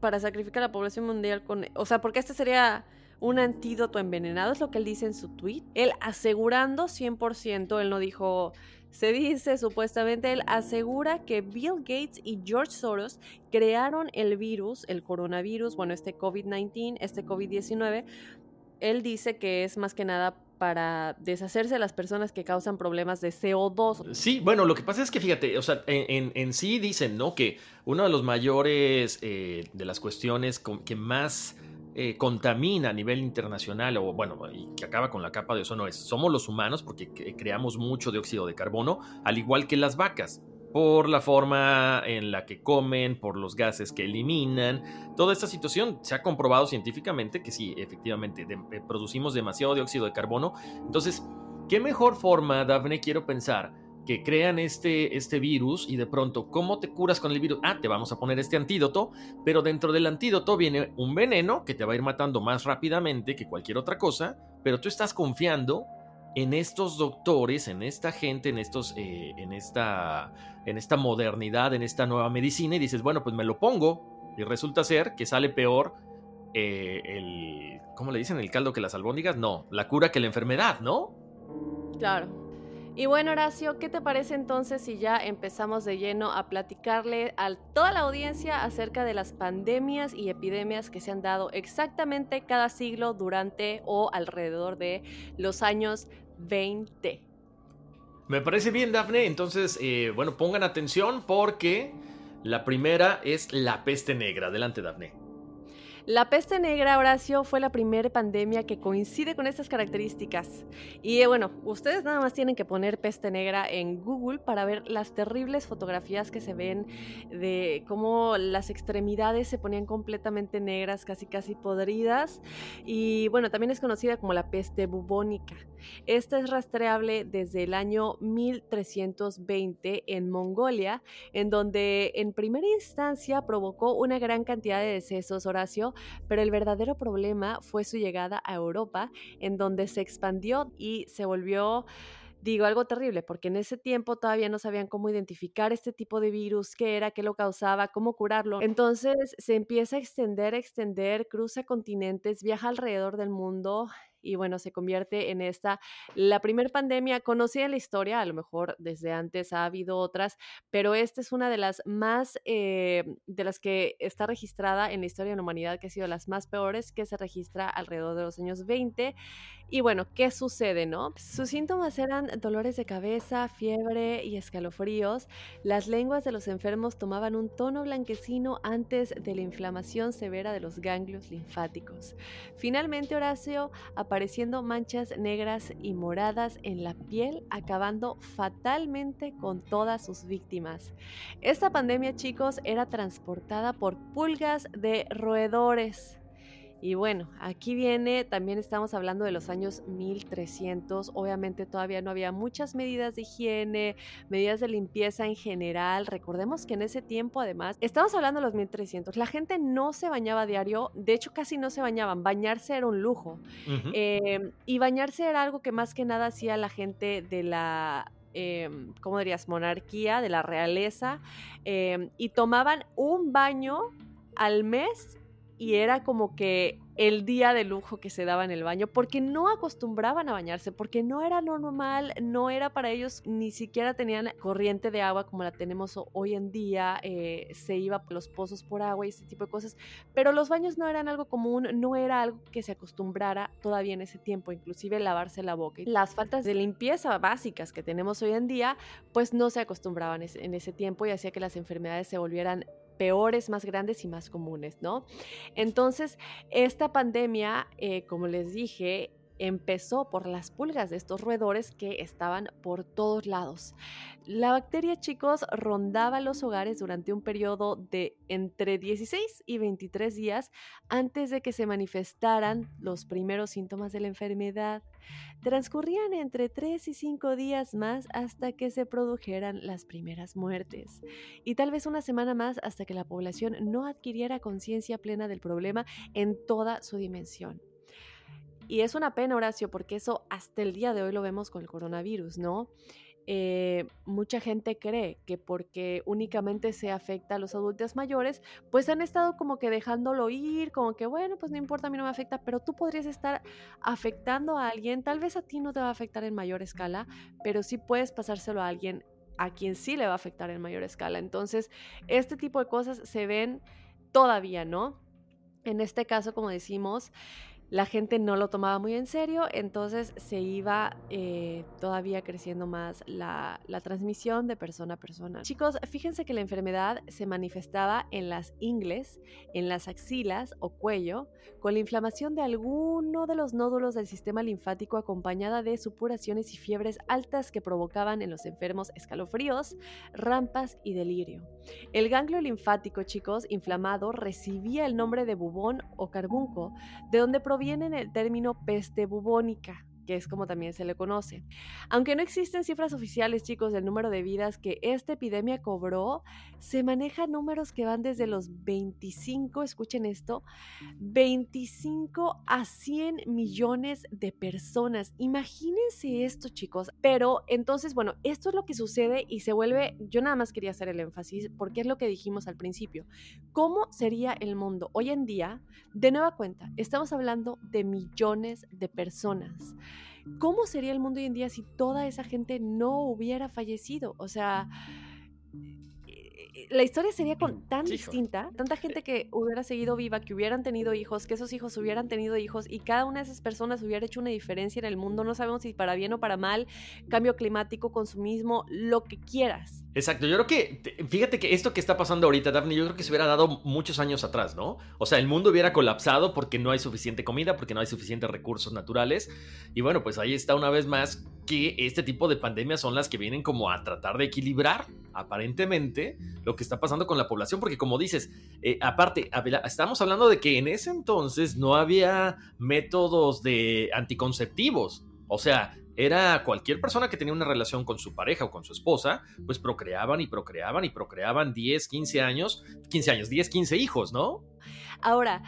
para sacrificar a la población mundial con... O sea, porque este sería un antídoto envenenado, es lo que él dice en su tweet. Él asegurando 100%, él no dijo, se dice supuestamente, él asegura que Bill Gates y George Soros crearon el virus, el coronavirus, bueno, este COVID-19, este COVID-19. Él dice que es más que nada para deshacerse de las personas que causan problemas de CO2. Sí, bueno, lo que pasa es que fíjate, o sea, en, sí dicen, ¿no? Que uno de los mayores eh, de las cuestiones que más eh, contamina a nivel internacional o bueno, y que acaba con la capa de ozono es, somos los humanos porque creamos mucho dióxido de carbono, al igual que las vacas por la forma en la que comen, por los gases que eliminan. Toda esta situación se ha comprobado científicamente que sí, efectivamente, eh, producimos demasiado dióxido de carbono. Entonces, ¿qué mejor forma, Dafne, quiero pensar, que crean este, este virus y de pronto, ¿cómo te curas con el virus? Ah, te vamos a poner este antídoto, pero dentro del antídoto viene un veneno que te va a ir matando más rápidamente que cualquier otra cosa, pero tú estás confiando en estos doctores, en esta gente, en, estos, eh, en, esta, en esta modernidad, en esta nueva medicina y dices, bueno, pues me lo pongo y resulta ser que sale peor eh, el, ¿cómo le dicen? El caldo que las albóndigas, no, la cura que la enfermedad, ¿no? Claro. Y bueno, Horacio, ¿qué te parece entonces si ya empezamos de lleno a platicarle a toda la audiencia acerca de las pandemias y epidemias que se han dado exactamente cada siglo durante o alrededor de los años 20? Me parece bien, Dafne. Entonces, eh, bueno, pongan atención porque la primera es la peste negra. Adelante, Dafne. La peste negra, Horacio, fue la primera pandemia que coincide con estas características. Y eh, bueno, ustedes nada más tienen que poner peste negra en Google para ver las terribles fotografías que se ven de cómo las extremidades se ponían completamente negras, casi casi podridas. Y bueno, también es conocida como la peste bubónica. Esta es rastreable desde el año 1320 en Mongolia, en donde en primera instancia provocó una gran cantidad de decesos, Horacio, pero el verdadero problema fue su llegada a Europa, en donde se expandió y se volvió digo algo terrible, porque en ese tiempo todavía no sabían cómo identificar este tipo de virus, qué era, qué lo causaba, cómo curarlo. Entonces se empieza a extender, extender, cruza continentes, viaja alrededor del mundo y bueno, se convierte en esta, la primera pandemia conocida en la historia, a lo mejor desde antes ha habido otras, pero esta es una de las más, eh, de las que está registrada en la historia de la humanidad, que ha sido las más peores, que se registra alrededor de los años 20 y bueno, ¿qué sucede, no? Sus síntomas eran dolores de cabeza, fiebre y escalofríos. Las lenguas de los enfermos tomaban un tono blanquecino antes de la inflamación severa de los ganglios linfáticos. Finalmente, Horacio, apareciendo manchas negras y moradas en la piel, acabando fatalmente con todas sus víctimas. Esta pandemia, chicos, era transportada por pulgas de roedores. Y bueno, aquí viene, también estamos hablando de los años 1300, obviamente todavía no había muchas medidas de higiene, medidas de limpieza en general, recordemos que en ese tiempo además, estamos hablando de los 1300, la gente no se bañaba a diario, de hecho casi no se bañaban, bañarse era un lujo, em, y bañarse era algo que más que nada hacía la gente de la em, ¿cómo dirías? Monarquía, de la realeza, em, y tomaban un baño al mes y era como que el día de lujo que se daba en el baño, porque no acostumbraban a bañarse, porque no era normal, no era para ellos, ni siquiera tenían corriente de agua como la tenemos hoy en día, eh, se iba por los pozos por agua y ese tipo de cosas, pero los baños no eran algo común, no era algo que se acostumbrara todavía en ese tiempo, inclusive lavarse la boca. Las faltas de limpieza básicas que tenemos hoy en día, pues no se acostumbraban en ese tiempo y hacía que las enfermedades se volvieran peores, más grandes y más comunes, ¿no? Entonces, esta pandemia, eh, como les dije, empezó por las pulgas de estos roedores que estaban por todos lados. La bacteria, chicos, rondaba los hogares durante un periodo de entre 16 y 23 días antes de que se manifestaran los primeros síntomas de la enfermedad. Transcurrían entre 3 y 5 días más hasta que se produjeran las primeras muertes. Y tal vez una semana más hasta que la población no adquiriera conciencia plena del problema en toda su dimensión. Y es una pena, Horacio, porque eso hasta el día de hoy lo vemos con el coronavirus, ¿no? Eh, mucha gente cree que porque únicamente se afecta a los adultos mayores, pues han estado como que dejándolo ir, como que bueno, pues no importa, a mí no me afecta, pero tú podrías estar afectando a alguien, tal vez a ti no te va a afectar en mayor escala, pero sí puedes pasárselo a alguien a quien sí le va a afectar en mayor escala. Entonces, este tipo de cosas se ven todavía, ¿no? En este caso, como decimos, la gente no lo tomaba muy en serio, entonces se iba eh, todavía creciendo más la, la, transmisión de persona a persona. Chicos, fíjense que la enfermedad se manifestaba en las ingles, en las axilas o cuello, con la inflamación de alguno de los nódulos del sistema linfático acompañada de supuraciones y fiebres altas que provocaban en los enfermos escalofríos, rampas y delirio. El ganglio linfático, chicos, inflamado, recibía el nombre de bubón o carbunco, de donde proviene el término peste bubónica que es como también se le conoce. Aunque no existen cifras oficiales, chicos, del número de vidas que esta epidemia cobró, se manejan números que van desde los 25, escuchen esto, 25 a 100 millones de personas. Imagínense esto, chicos. Pero entonces, bueno, esto es lo que sucede y se vuelve, yo nada más quería hacer el énfasis porque es lo que dijimos al principio. ¿Cómo sería el mundo hoy en día? De nueva cuenta, estamos hablando de millones de personas. ¿Cómo sería el mundo hoy en día si toda esa gente no hubiera fallecido? O sea, la historia sería con, tan distinta, tanta gente que hubiera seguido viva, que hubieran tenido hijos, que esos hijos hubieran tenido hijos y cada una de esas personas hubiera hecho una diferencia en el mundo, no sabemos si para bien o para mal, cambio climático, consumismo, lo que quieras. Exacto, yo creo que, fíjate que esto que está pasando ahorita, Daphne, yo creo que se hubiera dado muchos años atrás, ¿no? O sea, el mundo hubiera colapsado porque no hay suficiente comida, porque no hay suficientes recursos naturales. Y bueno, pues ahí está una vez más que este tipo de pandemias son las que vienen como a tratar de equilibrar, aparentemente, lo que está pasando con la población, porque como dices, eh, aparte, estamos hablando de que en ese entonces no había métodos de anticonceptivos. O sea, era cualquier persona que tenía una relación con su pareja o con su esposa, pues procreaban y procreaban y procreaban 10, 15 años, 15 años, 10, 15 hijos, ¿no? Ahora,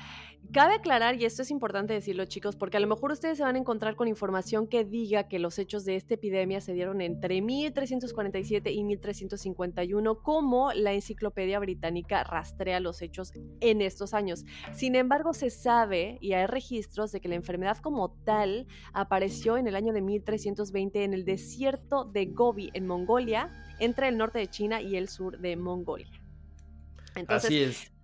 Cabe aclarar, y esto es importante decirlo chicos, porque a lo mejor ustedes se van a encontrar con información que diga que los hechos de esta epidemia se dieron entre 1347 y 1351, como la enciclopedia británica rastrea los hechos en estos años. Sin embargo, se sabe y hay registros de que la enfermedad como tal apareció en el año de 1320 en el desierto de Gobi, en Mongolia, entre el norte de China y el sur de Mongolia. Entonces, Así es.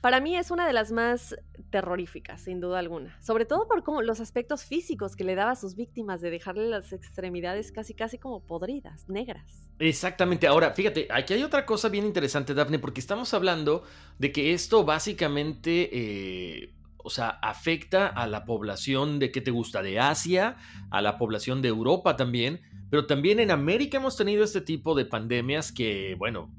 Para mí es una de las más terroríficas, sin duda alguna. Sobre todo por los aspectos físicos que le daba a sus víctimas de dejarle las extremidades casi casi como podridas, negras. Exactamente. Ahora, fíjate, aquí hay otra cosa bien interesante, Daphne, porque estamos hablando de que esto básicamente... Eh, o sea, afecta a la población de, ¿qué te gusta? De Asia, a la población de Europa también, pero también en América hemos tenido este tipo de pandemias que, bueno,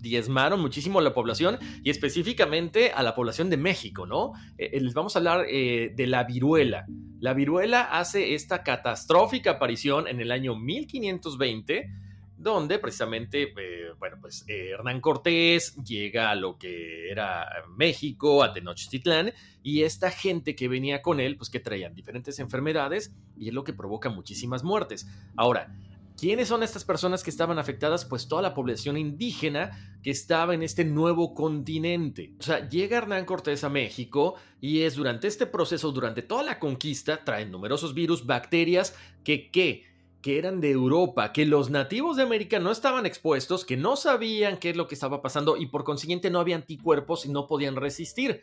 diezmaron muchísimo a la población y específicamente a la población de México, ¿no? Eh, eh, les vamos a hablar eh, de la viruela. La viruela hace esta catastrófica aparición en el año 1520 donde precisamente, bueno, pues Hernán Cortés llega a lo que era México, a Tenochtitlán, y esta gente que venía con él, pues que traían diferentes enfermedades, y es lo que provoca muchísimas muertes. Ahora, ¿Quiénes son estas personas que estaban afectadas? Pues toda la población indígena que estaba en este nuevo continente. O sea, llega Hernán Cortés a México y es durante este proceso, durante toda la conquista, traen numerosos virus, bacterias que, ¿qué? que eran de Europa, que los nativos de América no estaban expuestos, que no sabían qué es lo que estaba pasando y por consiguiente no había anticuerpos y no podían resistir.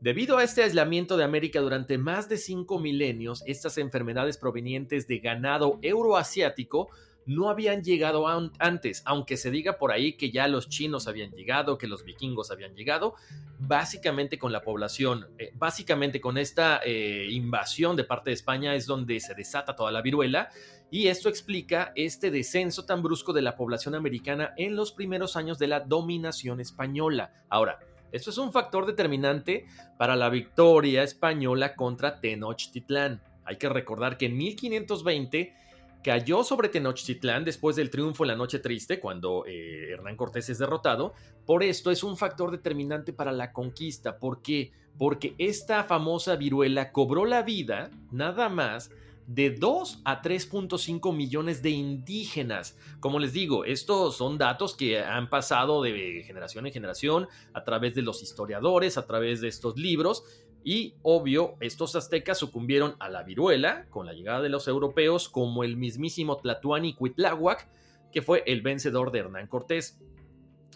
Debido a este aislamiento de América durante más de cinco milenios, estas enfermedades provenientes de ganado euroasiático no habían llegado antes, aunque se diga por ahí que ya los chinos habían llegado, que los vikingos habían llegado, básicamente con la población, eh, básicamente con esta eh, invasión de parte de España es donde se desata toda la viruela y esto explica este descenso tan brusco de la población americana en los primeros años de la dominación española. Ahora, esto es un factor determinante para la victoria española contra Tenochtitlán. Hay que recordar que en 1520 cayó sobre Tenochtitlán después del triunfo en la Noche Triste, cuando eh, Hernán Cortés es derrotado. Por esto es un factor determinante para la conquista. ¿Por qué? Porque esta famosa viruela cobró la vida, nada más, de 2 a 3.5 millones de indígenas. Como les digo, estos son datos que han pasado de generación en generación a través de los historiadores, a través de estos libros. Y obvio, estos aztecas sucumbieron a la viruela con la llegada de los europeos, como el mismísimo Tlatuani Cuitláhuac, que fue el vencedor de Hernán Cortés.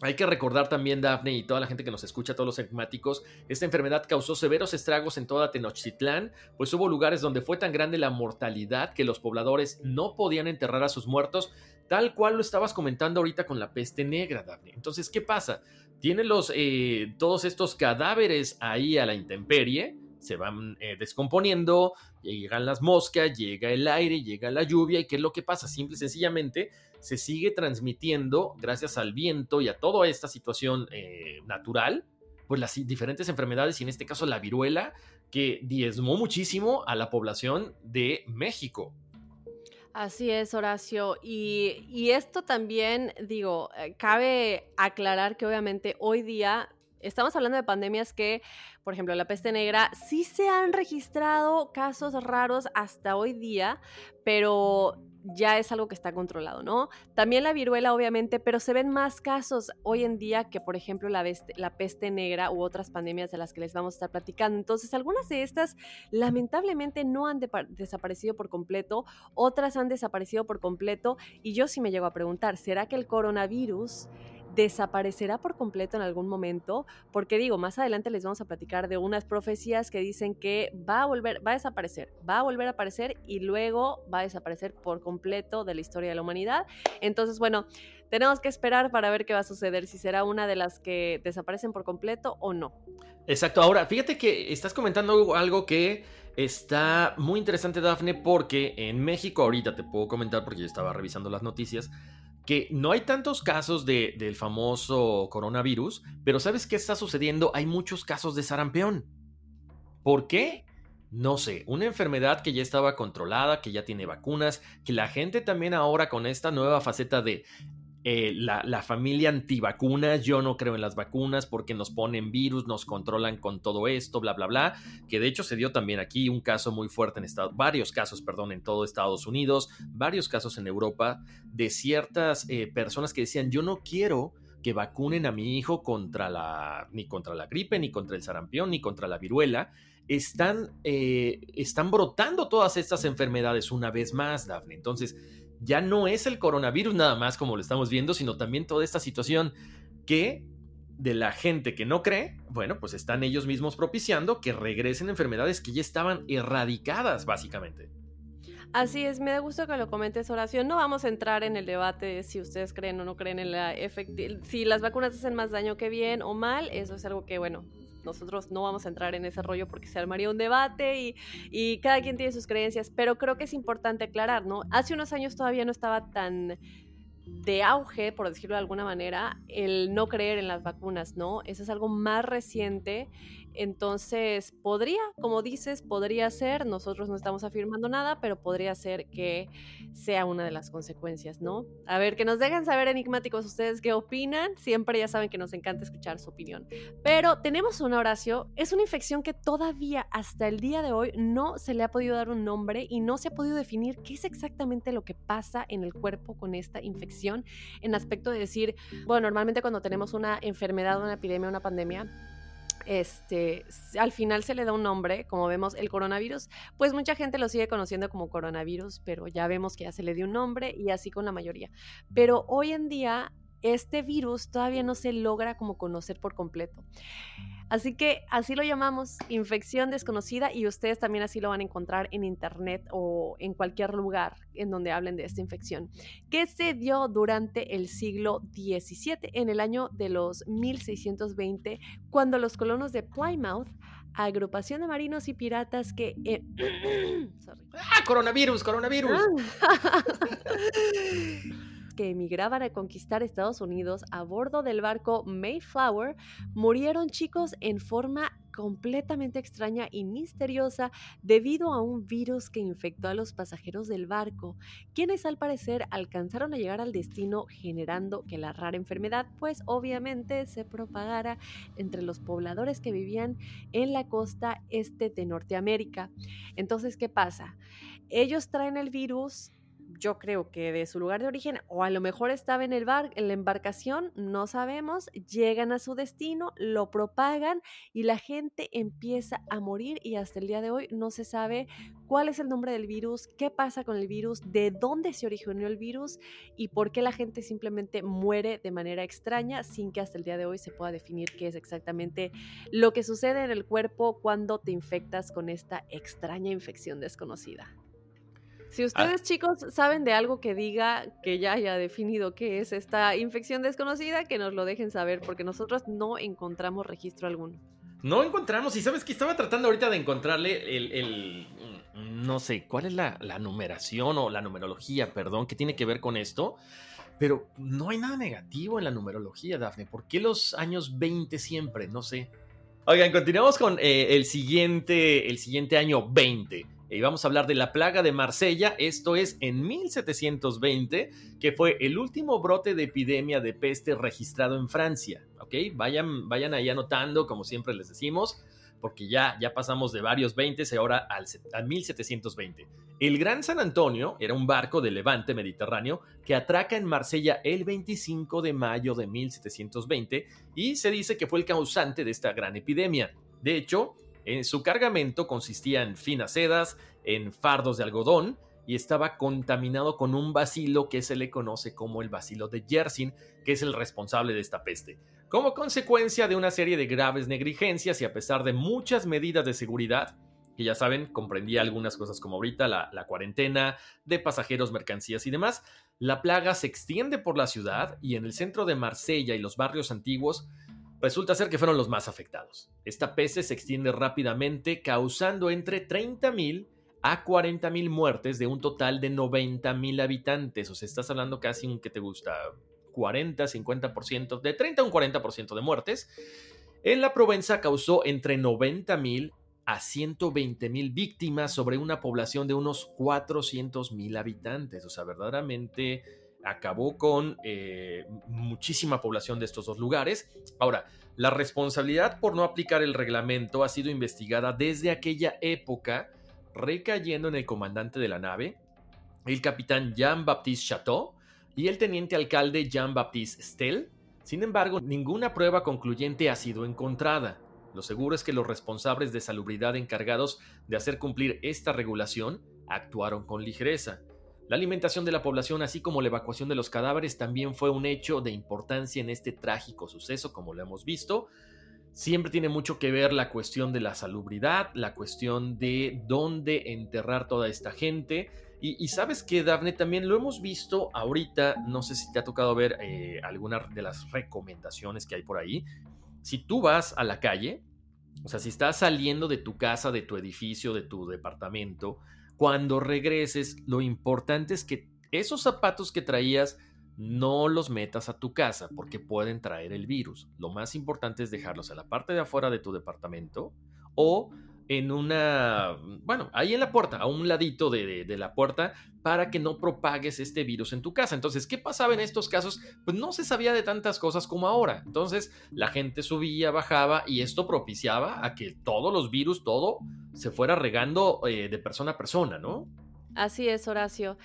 Hay que recordar también, Dafne, y toda la gente que nos escucha, todos los enigmáticos, esta enfermedad causó severos estragos en toda Tenochtitlán, pues hubo lugares donde fue tan grande la mortalidad que los pobladores no podían enterrar a sus muertos, tal cual lo estabas comentando ahorita con la peste negra, Dafne. Entonces, ¿qué pasa? Tienen los, eh, todos estos cadáveres ahí a la intemperie, se van eh, descomponiendo, llegan las moscas, llega el aire, llega la lluvia, y ¿qué es lo que pasa? Simple y sencillamente se sigue transmitiendo gracias al viento y a toda esta situación eh, natural, pues las diferentes enfermedades y en este caso la viruela que diezmó muchísimo a la población de México. Así es, Horacio. Y, y esto también, digo, eh, cabe aclarar que obviamente hoy día estamos hablando de pandemias que, por ejemplo, la peste negra, sí se han registrado casos raros hasta hoy día, pero ya es algo que está controlado, ¿no? También la viruela, obviamente, pero se ven más casos hoy en día que, por ejemplo, la, peste negra u otras pandemias de las que les vamos a estar platicando. Entonces, algunas de estas lamentablemente no han desaparecido por completo, otras han desaparecido por completo, y yo sí me llego a preguntar, ¿será que el coronavirus desaparecerá por completo en algún momento, porque digo, más adelante les vamos a platicar de unas profecías que dicen que va a volver, va a desaparecer, va a volver a aparecer y luego va a desaparecer por completo de la historia de la humanidad. Entonces, bueno, tenemos que esperar para ver qué va a suceder, si será una de las que desaparecen por completo o no. Exacto, ahora fíjate que estás comentando algo que está muy interesante, Dafne, porque en México ahorita te puedo comentar, porque yo estaba revisando las noticias, que no hay tantos casos de, del famoso coronavirus, pero ¿sabes qué está sucediendo? Hay muchos casos de sarampión. ¿Por qué? No sé, una enfermedad que ya estaba controlada, que ya tiene vacunas, que la gente también ahora con esta nueva faceta de eh, la, familia antivacunas, yo no creo en las vacunas porque nos ponen virus, nos controlan con todo esto, bla, bla, bla, que de hecho se dio también aquí un caso muy fuerte en Estados, varios casos, perdón, en todo Estados Unidos, varios casos en Europa, de ciertas eh, personas que decían, yo no quiero que vacunen a mi hijo contra la, ni contra la gripe, ni contra el sarampión, ni contra la viruela, están, eh, están brotando todas estas enfermedades una vez más, Dafne. Entonces, ya no es el coronavirus nada más como lo estamos viendo, sino también toda esta situación que de la gente que no cree, bueno, pues están ellos mismos propiciando que regresen enfermedades que ya estaban erradicadas, básicamente. Así es, me da gusto que lo comentes, Horacio. No vamos a entrar en el debate de si ustedes creen o no creen en la efectividad, si las vacunas hacen más daño que bien o mal. Eso es algo que, bueno, nosotros no vamos a entrar en ese rollo porque se armaría un debate y, y cada quien tiene sus creencias, pero creo que es importante aclarar, ¿no? Hace unos años todavía no estaba tan de auge, por decirlo de alguna manera, el no creer en las vacunas, ¿no? Eso es algo más reciente entonces, podría, como dices, podría ser, nosotros no estamos afirmando nada, pero podría ser que sea una de las consecuencias, ¿no? A ver, que nos dejen saber enigmáticos ustedes qué opinan. Siempre ya saben que nos encanta escuchar su opinión. Pero tenemos una Horacio, es una infección que todavía hasta el día de hoy no se le ha podido dar un nombre y no se ha podido definir qué es exactamente lo que pasa en el cuerpo con esta infección en aspecto de decir, bueno, normalmente cuando tenemos una enfermedad, una epidemia, una pandemia, este, al final se le da un nombre, como vemos el coronavirus, pues mucha gente lo sigue conociendo como coronavirus, pero ya vemos que ya se le dio un nombre y así con la mayoría. Pero hoy en día este virus todavía no se logra como conocer por completo. Así que así lo llamamos, infección desconocida, y ustedes también así lo van a encontrar en internet o en cualquier lugar en donde hablen de esta infección, que se dio durante el siglo XVII, en el año de los 1620, cuando los colonos de Plymouth agrupación de marinos y piratas que... Eh, *clears throat* ¡Ah, coronavirus, coronavirus! *laughs* *laughs* que emigraban a conquistar Estados Unidos a bordo del barco Mayflower, murieron chicos en forma completamente extraña y misteriosa debido a un virus que infectó a los pasajeros del barco, quienes al parecer alcanzaron a llegar al destino generando que la rara enfermedad pues obviamente se propagara entre los pobladores que vivían en la costa este de Norteamérica. Entonces, ¿qué pasa? Ellos traen el virus yo creo que de su lugar de origen, o a lo mejor estaba en el bar, en la embarcación, no sabemos, llegan a su destino, lo propagan y la gente empieza a morir y hasta el día de hoy no se sabe cuál es el nombre del virus, qué pasa con el virus, de dónde se originó el virus y por qué la gente simplemente muere de manera extraña sin que hasta el día de hoy se pueda definir qué es exactamente lo que sucede en el cuerpo cuando te infectas con esta extraña infección desconocida. Si ah. ustedes, chicos, saben de algo que diga que ya haya definido qué es esta infección desconocida, que nos lo dejen saber, porque nosotros no encontramos registro alguno. No encontramos, y sabes que estaba tratando ahorita de encontrarle el, no sé, cuál es la, la, numeración o la numerología, perdón, que tiene que ver con esto. Pero no hay nada negativo en la numerología, Dafne. ¿Por qué los años 20 siempre? No sé. Oigan, continuamos con eh, el, siguiente, el siguiente año 20 y vamos a hablar de la plaga de Marsella, esto es en 1720, que fue el último brote de epidemia de peste registrado en Francia. ¿Ok? Vayan, vayan ahí anotando, como siempre les decimos, porque ya, ya pasamos de varios 20 y ahora al, al 1720. El Gran San Antonio era un barco de levante mediterráneo que atraca en Marsella el 25 de mayo de 1720 y se dice que fue el causante de esta gran epidemia. De hecho, su cargamento consistía en finas sedas, en fardos de algodón, y estaba contaminado con un bacilo que se le conoce como el bacilo de Yersin, que es el responsable de esta peste. Como consecuencia de una serie de graves negligencias y a pesar de muchas medidas de seguridad, que ya saben, comprendía algunas cosas como ahorita la, cuarentena de pasajeros, mercancías y demás, la plaga se extiende por la ciudad y en el centro de Marsella y los barrios antiguos resulta ser que fueron los más afectados. Esta peste se extiende rápidamente, causando entre 30.000 a 40.000 muertes de un total de 90.000 habitantes. O sea, estás hablando casi un que te gusta 40, 50%, de 30 a un 40% de muertes. En la Provenza causó entre 90.000 a 120.000 víctimas sobre una población de unos 400.000 habitantes. O sea, verdaderamente acabó con eh, muchísima población de estos dos lugares. Ahora, la responsabilidad por no aplicar el reglamento ha sido investigada desde aquella época, recayendo en el comandante de la nave, el capitán Jean-Baptiste Chateau, y el teniente alcalde Jean-Baptiste Stel. Sin embargo, ninguna prueba concluyente ha sido encontrada. Lo seguro es que los responsables de salubridad encargados de hacer cumplir esta regulación actuaron con ligereza. La alimentación de la población, así como la evacuación de los cadáveres, también fue un hecho de importancia en este trágico suceso, como lo hemos visto. Siempre tiene mucho que ver la cuestión de la salubridad, la cuestión de dónde enterrar toda esta gente. Y, sabes que, Daphne, también lo hemos visto ahorita, no sé si te ha tocado ver eh, alguna de las recomendaciones que hay por ahí. Si tú vas a la calle, o sea, si estás saliendo de tu casa, de tu edificio, de tu departamento, cuando regreses, lo importante es que esos zapatos que traías no los metas a tu casa porque pueden traer el virus. Lo más importante es dejarlos en la parte de afuera de tu departamento o en una, bueno, ahí en la puerta, a un ladito de, la puerta, para que no propagues este virus en tu casa. Entonces, ¿qué pasaba en estos casos? Pues no se sabía de tantas cosas como ahora. Entonces, la gente subía, bajaba y esto propiciaba a que todos los virus, todo, se fuera regando eh, de persona a persona, ¿no? Así es, Horacio.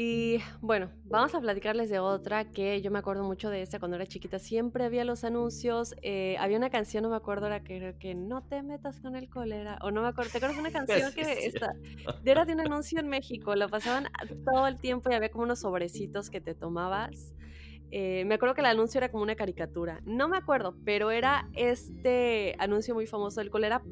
Y bueno, vamos a platicarles de otra que yo me acuerdo mucho de esta cuando era chiquita. Siempre había los anuncios. Eh, había una canción, no me acuerdo, era que, que no te metas con el cólera. O no me acuerdo. ¿Te acuerdas de una *laughs* canción que *laughs* era de un anuncio en México? Lo pasaban todo el tiempo y había como unos sobrecitos que te tomabas. Eh, me acuerdo que el anuncio era como una caricatura. No me acuerdo, pero era este anuncio muy famoso del cólera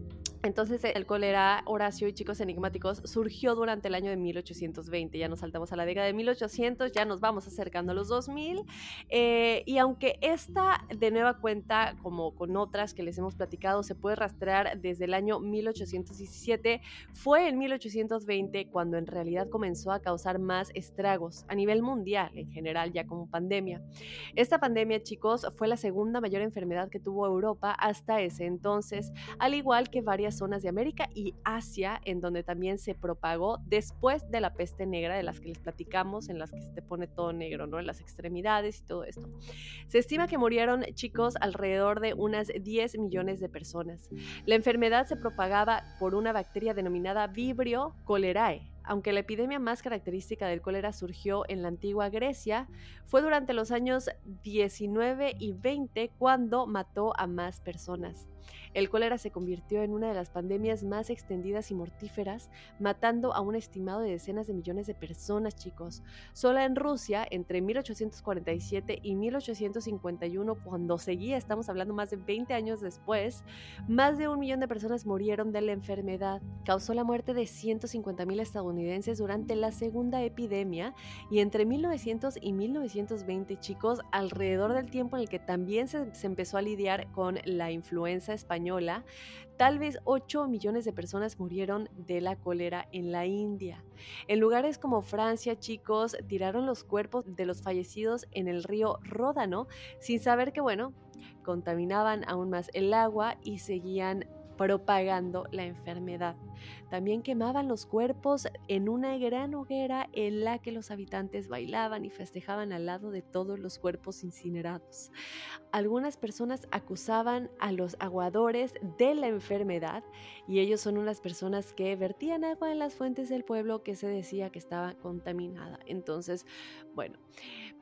Entonces el cólera, Horacio y chicos enigmáticos surgió durante el año de 1820. Ya nos saltamos a la década de 1800, ya nos vamos acercando a los 2000. Eh, y aunque esta de nueva cuenta, como con otras que les hemos platicado, se puede rastrear desde el año 1817, fue en 1820 cuando en realidad comenzó a causar más estragos a nivel mundial, en general ya como pandemia. Esta pandemia, chicos, fue la segunda mayor enfermedad que tuvo Europa hasta ese entonces, al igual que varias zonas de América y Asia, en donde también se propagó después de la peste negra de las que les platicamos, en las que se te pone todo negro, ¿no? En las extremidades y todo esto. Se estima que murieron, chicos, alrededor de unas 10 millones de personas. La enfermedad se propagaba por una bacteria denominada Vibrio cholerae aunque la epidemia más característica del cólera surgió en la antigua Grecia, fue durante los años 19 y 20 cuando mató a más personas. El cólera se convirtió en una de las pandemias más extendidas y mortíferas, matando a un estimado de decenas de millones de personas, chicos. Solo en Rusia, entre 1847 y 1851, cuando seguía, estamos hablando más de 20 años después, más de un millón de personas murieron de la enfermedad. Causó la muerte de 150 mil estadounidenses durante la segunda epidemia y entre 1900 y 1920, chicos, alrededor del tiempo en el que también se, se empezó a lidiar con la influenza española, tal vez 8 millones de personas murieron de la cólera en la India. En lugares como Francia, chicos, tiraron los cuerpos de los fallecidos en el río Ródano sin saber que, bueno, contaminaban aún más el agua y seguían propagando la enfermedad. También quemaban los cuerpos en una gran hoguera en la que los habitantes bailaban y festejaban al lado de todos los cuerpos incinerados. Algunas personas acusaban a los aguadores de la enfermedad y ellos son unas personas que vertían agua en las fuentes del pueblo que se decía que estaba contaminada. Entonces, bueno,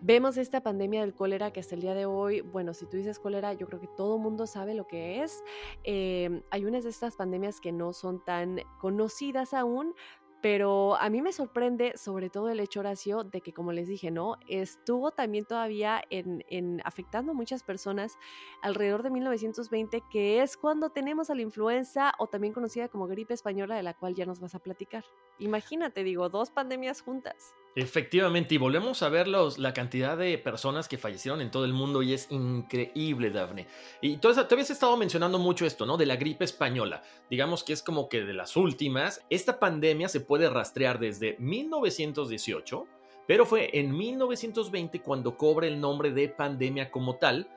vemos esta pandemia del cólera que hasta el día de hoy, bueno, si tú dices cólera, yo creo que todo mundo sabe lo que es. Eh, hay unas de estas pandemias que no son tan conocidas aún, pero a mí me sorprende sobre todo el hecho, Horacio, de que como les dije, ¿no? Estuvo también todavía en, en, afectando a muchas personas alrededor de 1920, que es cuando tenemos a la influenza o también conocida como gripe española, de la cual ya nos vas a platicar. Imagínate, digo, dos pandemias juntas. Efectivamente, y volvemos a ver los, la cantidad de personas que fallecieron en todo el mundo y es increíble, Dafne. Y tú, tú habías estado mencionando mucho esto, ¿no? De la gripe española. Digamos que es como que de las últimas. Esta pandemia se puede rastrear desde 1918, pero fue en 1920 cuando cobra el nombre de pandemia como tal,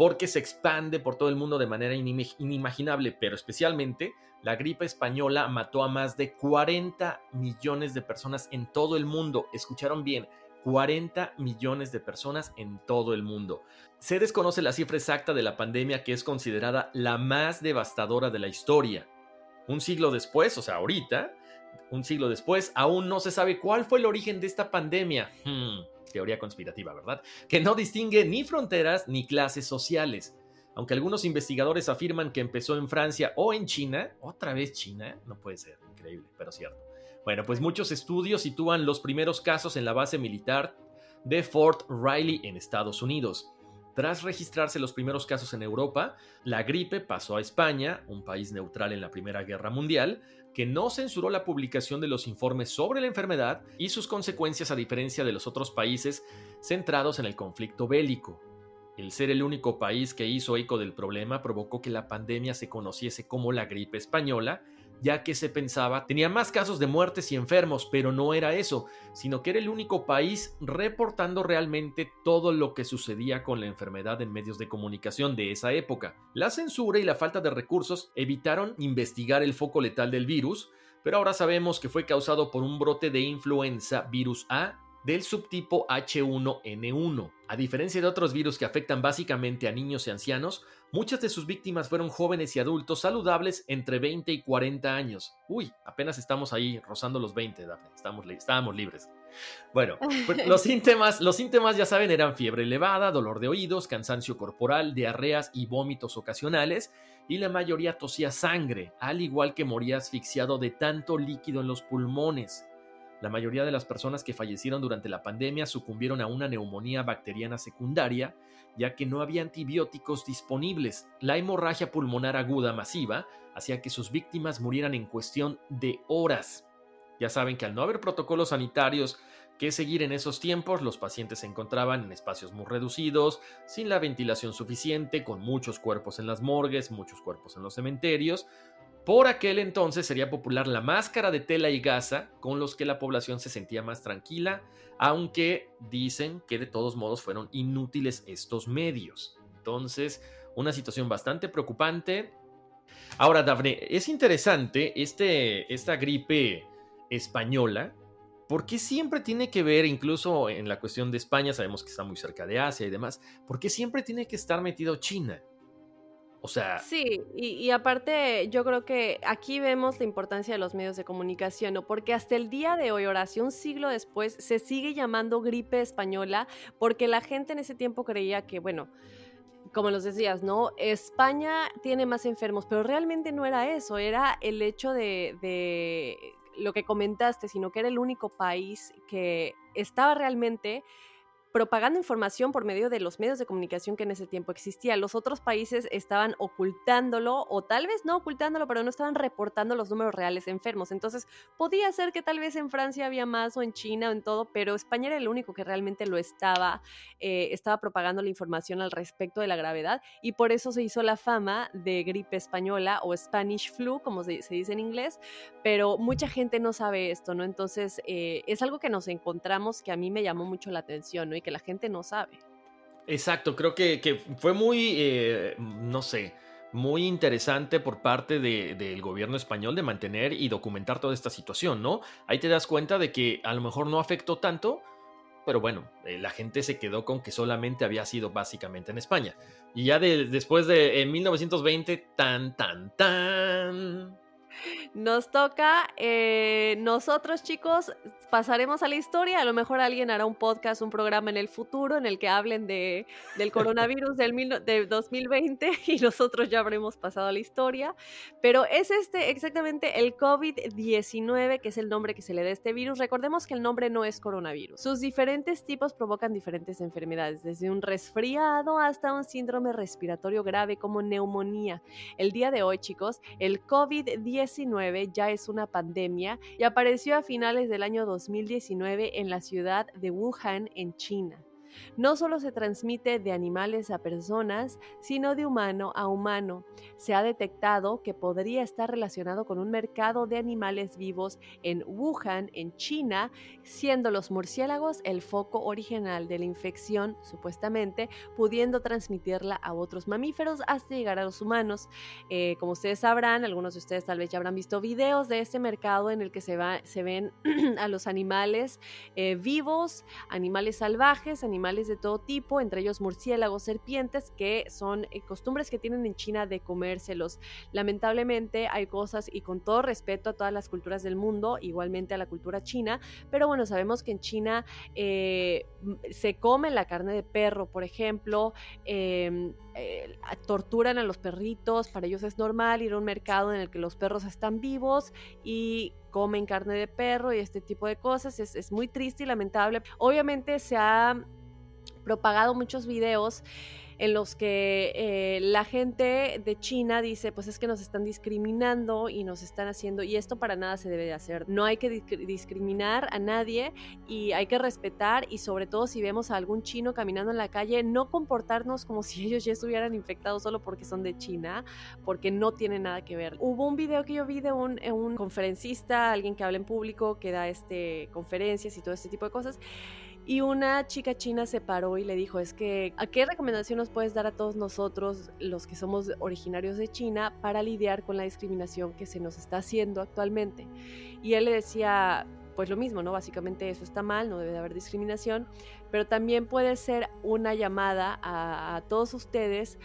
porque se expande por todo el mundo de manera inimaginable, pero especialmente la gripe española mató a más de 40 millones de personas en todo el mundo. Escucharon bien, 40 millones de personas en todo el mundo. Se desconoce la cifra exacta de la pandemia que es considerada la más devastadora de la historia. Un siglo después, o sea, ahorita, un siglo después, aún no se sabe cuál fue el origen de esta pandemia. Hmm, teoría conspirativa, ¿verdad? Que no distingue ni fronteras ni clases sociales. Aunque algunos investigadores afirman que empezó en Francia o en China, otra vez China, no puede ser, increíble, pero cierto. Bueno, pues muchos estudios sitúan los primeros casos en la base militar de Fort Riley en Estados Unidos. Tras registrarse los primeros casos en Europa, la gripe pasó a España, un país neutral en la Primera Guerra Mundial, que no censuró la publicación de los informes sobre la enfermedad y sus consecuencias a diferencia de los otros países centrados en el conflicto bélico. El ser el único país que hizo eco del problema provocó que la pandemia se conociese como la gripe española, ya que se pensaba tenía más casos de muertes y enfermos, pero no era eso, sino que era el único país reportando realmente todo lo que sucedía con la enfermedad en medios de comunicación de esa época. La censura y la falta de recursos evitaron investigar el foco letal del virus, pero ahora sabemos que fue causado por un brote de influenza virus A del subtipo H1N1. A diferencia de otros virus que afectan básicamente a niños y ancianos, muchas de sus víctimas fueron jóvenes y adultos saludables entre 20 y 40 años. Uy, apenas estamos ahí rozando los 20, Daphne. Estamos, estábamos libres. Bueno, pues, *laughs* los, síntomas, los síntomas ya saben eran fiebre elevada, dolor de oídos, cansancio corporal, diarreas y vómitos ocasionales, y la mayoría tosía sangre, al igual que moría asfixiado de tanto líquido en los pulmones. La mayoría de las personas que fallecieron durante la pandemia sucumbieron a una neumonía bacteriana secundaria, ya que no había antibióticos disponibles. La hemorragia pulmonar aguda masiva hacía que sus víctimas murieran en cuestión de horas. Ya saben que al no haber protocolos sanitarios que seguir en esos tiempos, los pacientes se encontraban en espacios muy reducidos, sin la ventilación suficiente, con muchos cuerpos en las morgues, muchos cuerpos en los cementerios. Por aquel entonces sería popular la máscara de tela y gasa, con los que la población se sentía más tranquila, aunque dicen que de todos modos fueron inútiles estos medios. Entonces, una situación bastante preocupante. Ahora, Dafne, es interesante este, esta gripe española, ¿por qué siempre tiene que ver, incluso en la cuestión de España, sabemos que está muy cerca de Asia y demás, ¿por qué siempre tiene que estar metido China? O sea... Sí, y, aparte yo creo que aquí vemos la importancia de los medios de comunicación, ¿no? Porque hasta el día de hoy, Horacio, un siglo después, se sigue llamando gripe española porque la gente en ese tiempo creía que, bueno, como los decías, ¿no? España tiene más enfermos, pero realmente no era eso, era el hecho de, de lo que comentaste, sino que era el único país que estaba realmente propagando información por medio de los medios de comunicación que en ese tiempo existían. Los otros países estaban ocultándolo o tal vez no ocultándolo, pero no estaban reportando los números reales enfermos. Entonces podía ser que tal vez en Francia había más o en China o en todo, pero España era el único que realmente lo estaba, eh, estaba propagando la información al respecto de la gravedad y por eso se hizo la fama de gripe española o Spanish flu, como se, dice en inglés, pero mucha gente no sabe esto, ¿no? Entonces eh, es algo que nos encontramos que a mí me llamó mucho la atención, ¿no? Que la gente no sabe. Exacto, creo que, fue muy, eh, no sé, muy interesante por parte del gobierno español de mantener y documentar toda esta situación, ¿no? Ahí te das cuenta de que a lo mejor no afectó tanto, pero bueno, eh, la gente se quedó con que solamente había sido básicamente en España. Y ya después de en 1920, tan, tan, tan, nos toca, eh, nosotros chicos, pasaremos a la historia. A lo mejor alguien hará un podcast, un programa en el futuro en el que hablen de, del coronavirus del, del 2020 *laughs* y nosotros ya habremos pasado a la historia. Pero es este exactamente el COVID-19, que es el nombre que se le da a este virus. Recordemos que el nombre no es coronavirus. Sus diferentes tipos provocan diferentes enfermedades, desde un resfriado hasta un síndrome respiratorio grave como neumonía. El día de hoy, chicos, el COVID-19 ya es una pandemia y apareció a finales del año 2019 en la ciudad de Wuhan, en China. No solo se transmite de animales a personas, sino de humano a humano. Se ha detectado que podría estar relacionado con un mercado de animales vivos en Wuhan, en China, siendo los murciélagos el foco original de la infección, supuestamente, pudiendo transmitirla a otros mamíferos hasta llegar a los humanos. Eh, como ustedes sabrán, algunos de ustedes tal vez ya habrán visto videos de este mercado en el que se, va, se ven *clears throat* a los animales eh, vivos, animales salvajes, animales de todo tipo, entre ellos murciélagos, serpientes, que son eh, costumbres que tienen en China de comérselos. Lamentablemente hay cosas, y con todo respeto a todas las culturas del mundo, igualmente a la cultura china, pero bueno, sabemos que en China eh, se come la carne de perro, por ejemplo, em, torturan a los perritos, para ellos es normal ir a un mercado en el que los perros están vivos y comen carne de perro y este tipo de cosas. Es, es muy triste y lamentable. Obviamente se ha propagado muchos videos en los que eh, la gente de China dice, pues es que nos están discriminando y nos están haciendo, y esto para nada se debe de hacer. No hay que discriminar a nadie y hay que respetar y sobre todo si vemos a algún chino caminando en la calle, no comportarnos como *laughs* si ellos ya estuvieran infectados solo porque son de China, porque no tiene nada que ver. Hubo un video que yo vi de un, un conferencista, alguien que habla en público, que da este, conferencias y todo este tipo de cosas y una chica china se paró y le dijo, es que, ¿a qué recomendación nos puedes dar a todos nosotros, los que somos originarios de China, para lidiar con la discriminación que se nos está haciendo actualmente? Y él le decía, pues lo mismo, ¿no? Básicamente eso está mal, no debe de haber discriminación, pero también puede ser una llamada a, todos ustedes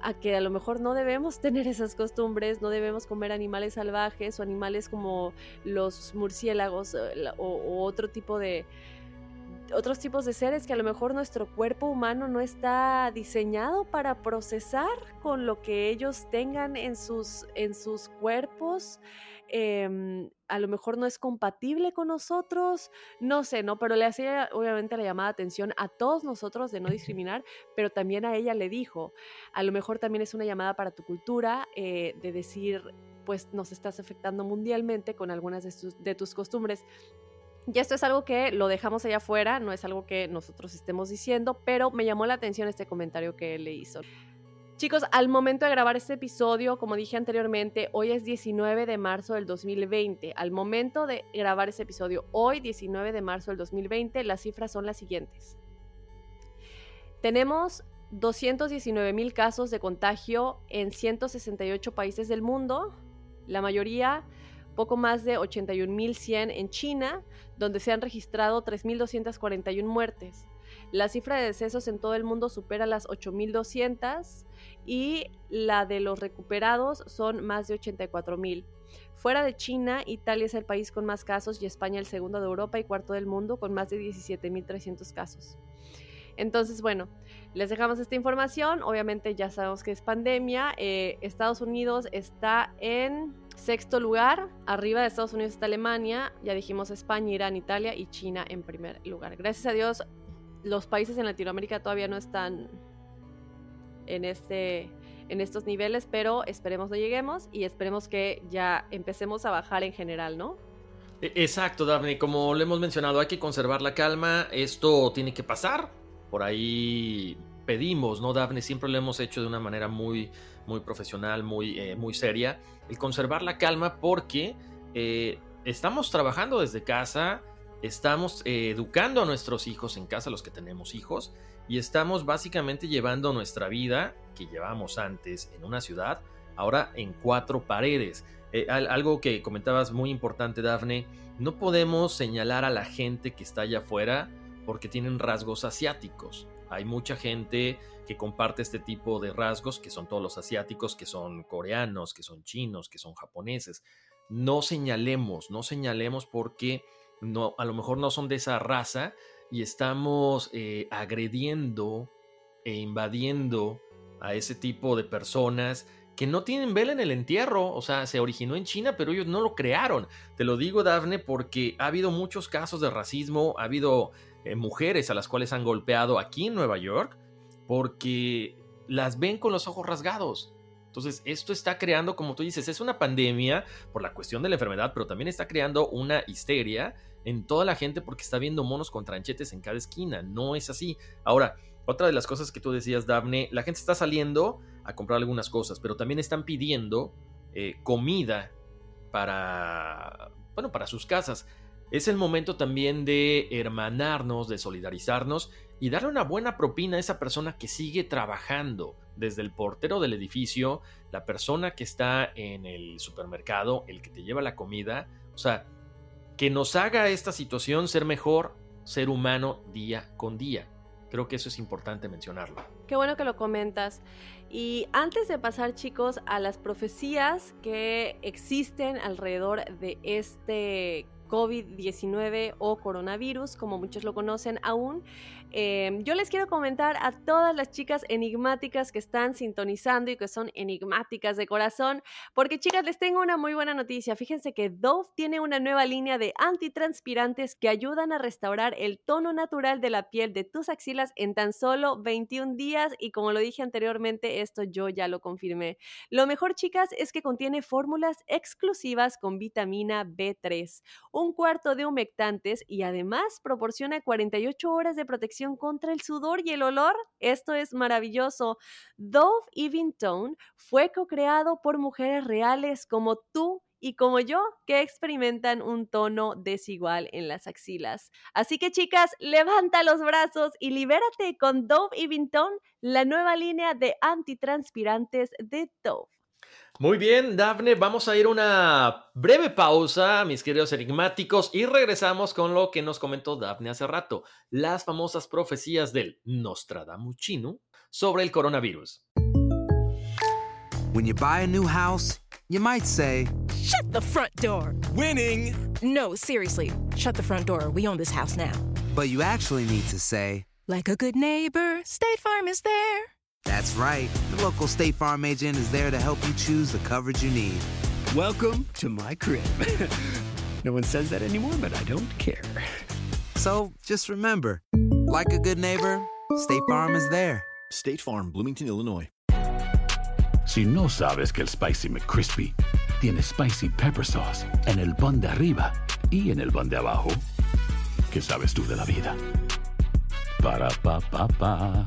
a que a lo mejor no debemos tener esas costumbres, no debemos comer animales salvajes o animales como los murciélagos eh, o otro tipo de, otros tipos de seres que a lo mejor nuestro cuerpo humano no está diseñado para procesar con lo que ellos tengan en sus, en sus cuerpos. Em, a lo mejor no es compatible con nosotros, no sé, ¿no? Pero le hacía obviamente la llamada atención a todos nosotros de no discriminar, pero también a ella le dijo, a lo mejor también es una llamada para tu cultura eh, de decir, pues nos estás afectando mundialmente con algunas de, de tus costumbres. Y esto es algo que lo dejamos allá afuera, no es algo que nosotros estemos diciendo, pero me llamó la atención este comentario que le hizo. Chicos, al momento de grabar este episodio, como dije anteriormente, hoy es 19 de marzo del 2020. Al momento de grabar este episodio, hoy 19 de marzo del 2020, las cifras son las siguientes. Tenemos 219 mil casos de contagio en 168 países del mundo, la mayoría poco más de 81.100 en China, donde se han registrado 3.241 muertes. La cifra de decesos en todo el mundo supera las 8.200 y la de los recuperados son más de 84.000. Fuera de China, Italia es el país con más casos y España el segundo de Europa y cuarto del mundo con más de 17.300 casos. Entonces, bueno, les dejamos esta información. Obviamente ya sabemos que es pandemia. Eh, Estados Unidos está en sexto lugar. Arriba de Estados Unidos está Alemania. Ya dijimos España, Irán, Italia y China en primer lugar. Gracias a Dios, los países en Latinoamérica todavía no están en, este, en estos niveles, pero esperemos no lleguemos y esperemos que ya empecemos a bajar en general, ¿no? E, exacto, Daphne. Como le hemos mencionado, hay que conservar la calma. Esto tiene que pasar. Por ahí pedimos, ¿no, Daphne? Siempre lo hemos hecho de una manera muy, muy profesional, muy, eh, muy seria. El conservar la calma porque eh, estamos trabajando desde casa estamos eh, educando a nuestros hijos en casa, los que tenemos hijos, y estamos básicamente llevando nuestra vida que llevamos antes en una ciudad, ahora en cuatro paredes. Algo que comentabas muy importante, Dafne, no podemos señalar a la gente que está allá afuera porque tienen rasgos asiáticos. Hay mucha gente que comparte este tipo de rasgos, que son todos los asiáticos, que son coreanos, que son chinos, que son japoneses. No señalemos, no señalemos porque no, a lo mejor no son de esa raza y estamos eh, agrediendo e invadiendo a ese tipo de personas que no tienen vela en el entierro, o sea, se originó en China, pero ellos no lo crearon. Te lo digo, Dafne, porque ha habido muchos casos de racismo, ha habido eh, mujeres a las cuales han golpeado aquí en Nueva York porque las ven con los ojos rasgados. Entonces, esto está creando, como tú dices, es una pandemia por la cuestión de la enfermedad, pero también está creando una histeria en toda la gente porque está viendo monos con tranchetes en cada esquina. No es así. Ahora, otra de las cosas que tú decías, Daphne, la gente está saliendo a comprar algunas cosas, pero también están pidiendo eh, comida para, bueno, para sus casas. Es el momento también de hermanarnos, de solidarizarnos y darle una buena propina a esa persona que sigue trabajando, desde el portero del edificio, la persona que está en el supermercado, el que te lleva la comida, o sea, que nos haga esta situación ser mejor ser humano día con día. Creo que eso es importante mencionarlo. Qué bueno que lo comentas. Y antes de pasar, chicos, a las profecías que existen alrededor de este COVID-19 o coronavirus, como muchos lo conocen aún. Em, yo les quiero comentar a todas las chicas enigmáticas que están sintonizando y que son enigmáticas de corazón, porque chicas, les tengo una muy buena noticia. Fíjense que Dove tiene una nueva línea de antitranspirantes que ayudan a restaurar el tono natural de la piel de tus axilas en tan solo 21 días y como lo dije anteriormente, esto yo ya lo confirmé. Lo mejor, chicas, es que contiene fórmulas exclusivas con vitamina B3 un cuarto de humectantes y además proporciona 48 horas de protección contra el sudor y el olor. Esto es maravilloso. Dove Even Tone fue co-creado por mujeres reales como tú y como yo, que experimentan un tono desigual en las axilas. Así que chicas, levanta los brazos y libérate con Dove Even Tone, la nueva línea de antitranspirantes de Dove. Muy bien, Dafne, vamos a ir a una breve pausa, mis queridos enigmáticos, y regresamos con lo que nos comentó Dafne hace rato, las famosas profecías del Nostradamuchino sobre el coronavirus. When you buy a new house, you might say, Shut the front door! Winning! No, seriously, shut the front door. We own this house now. But you actually need to say, Like a good neighbor, State Farm is there. That's right. The local State Farm agent is there to help you choose the coverage you need. Welcome to my crib. *laughs* no one says that anymore, but I don't care. So just remember, like a good neighbor, State Farm is there. State Farm, Bloomington, Illinois. Si no sabes que el Spicy McCrispy tiene Spicy Pepper Sauce en el pan de arriba y en el pan de abajo, ¿qué sabes tú de la vida? Para, pa, pa, pa.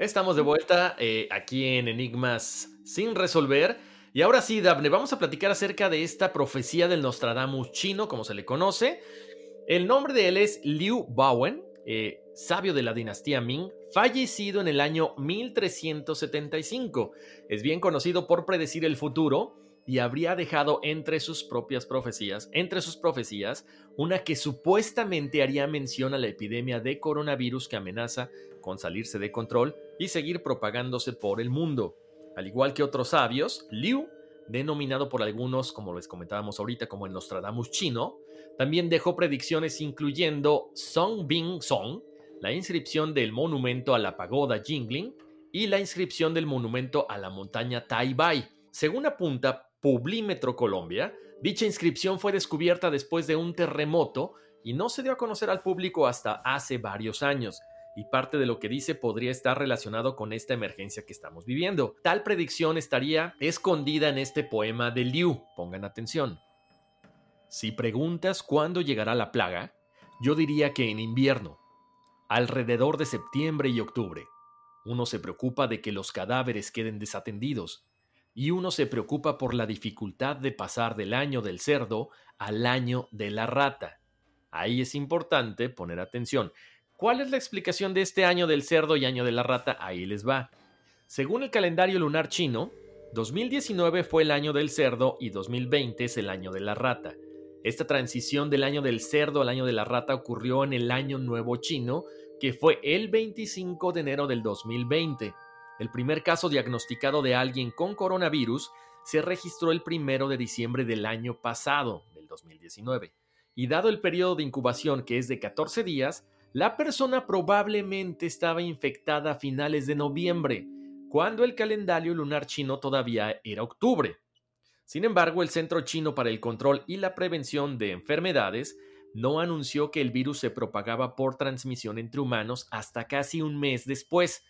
Estamos de vuelta eh, aquí en Enigmas sin resolver. Y ahora sí, Daphne, vamos a platicar acerca de esta profecía del Nostradamus chino, como se le conoce. El nombre de él es Liu Baowen, eh, sabio de la dinastía Ming, fallecido en el año 1375. Es bien conocido por predecir el futuro y habría dejado entre sus propias profecías, entre sus profecías, una que supuestamente haría mención a la epidemia de coronavirus que amenaza con salirse de control y seguir propagándose por el mundo. Al igual que otros sabios, Liu, denominado por algunos, como les comentábamos ahorita, como el Nostradamus chino, también dejó predicciones incluyendo Song Bing Song, la inscripción del monumento a la pagoda Jingling y la inscripción del monumento a la montaña Tai Bai. Según apunta Publímetro Colombia, dicha inscripción fue descubierta después de un terremoto y no se dio a conocer al público hasta hace varios años, y parte de lo que dice podría estar relacionado con esta emergencia que estamos viviendo. Tal predicción estaría escondida en este poema de Liu. Pongan atención. Si preguntas cuándo llegará la plaga, yo diría que en invierno, alrededor de septiembre y octubre. Uno se preocupa de que los cadáveres queden desatendidos, y uno se preocupa por la dificultad de pasar del año del cerdo al año de la rata. Ahí es importante poner atención. ¿Cuál es la explicación de este año del cerdo y año de la rata? Ahí les va. Según el calendario lunar chino, 2019 fue el año del cerdo y 2020 es el año de la rata. Esta transición del año del cerdo al año de la rata ocurrió en el año nuevo chino, que fue el 25 de enero del 2020. El primer caso diagnosticado de alguien con coronavirus se registró el primero de diciembre del año pasado, del 2019. Y dado el periodo de incubación que es de 14 días, la persona probablemente estaba infectada a finales de noviembre, cuando el calendario lunar chino todavía era octubre. Sin embargo, el Centro Chino para el Control y la Prevención de Enfermedades no anunció que el virus se propagaba por transmisión entre humanos hasta casi un mes después,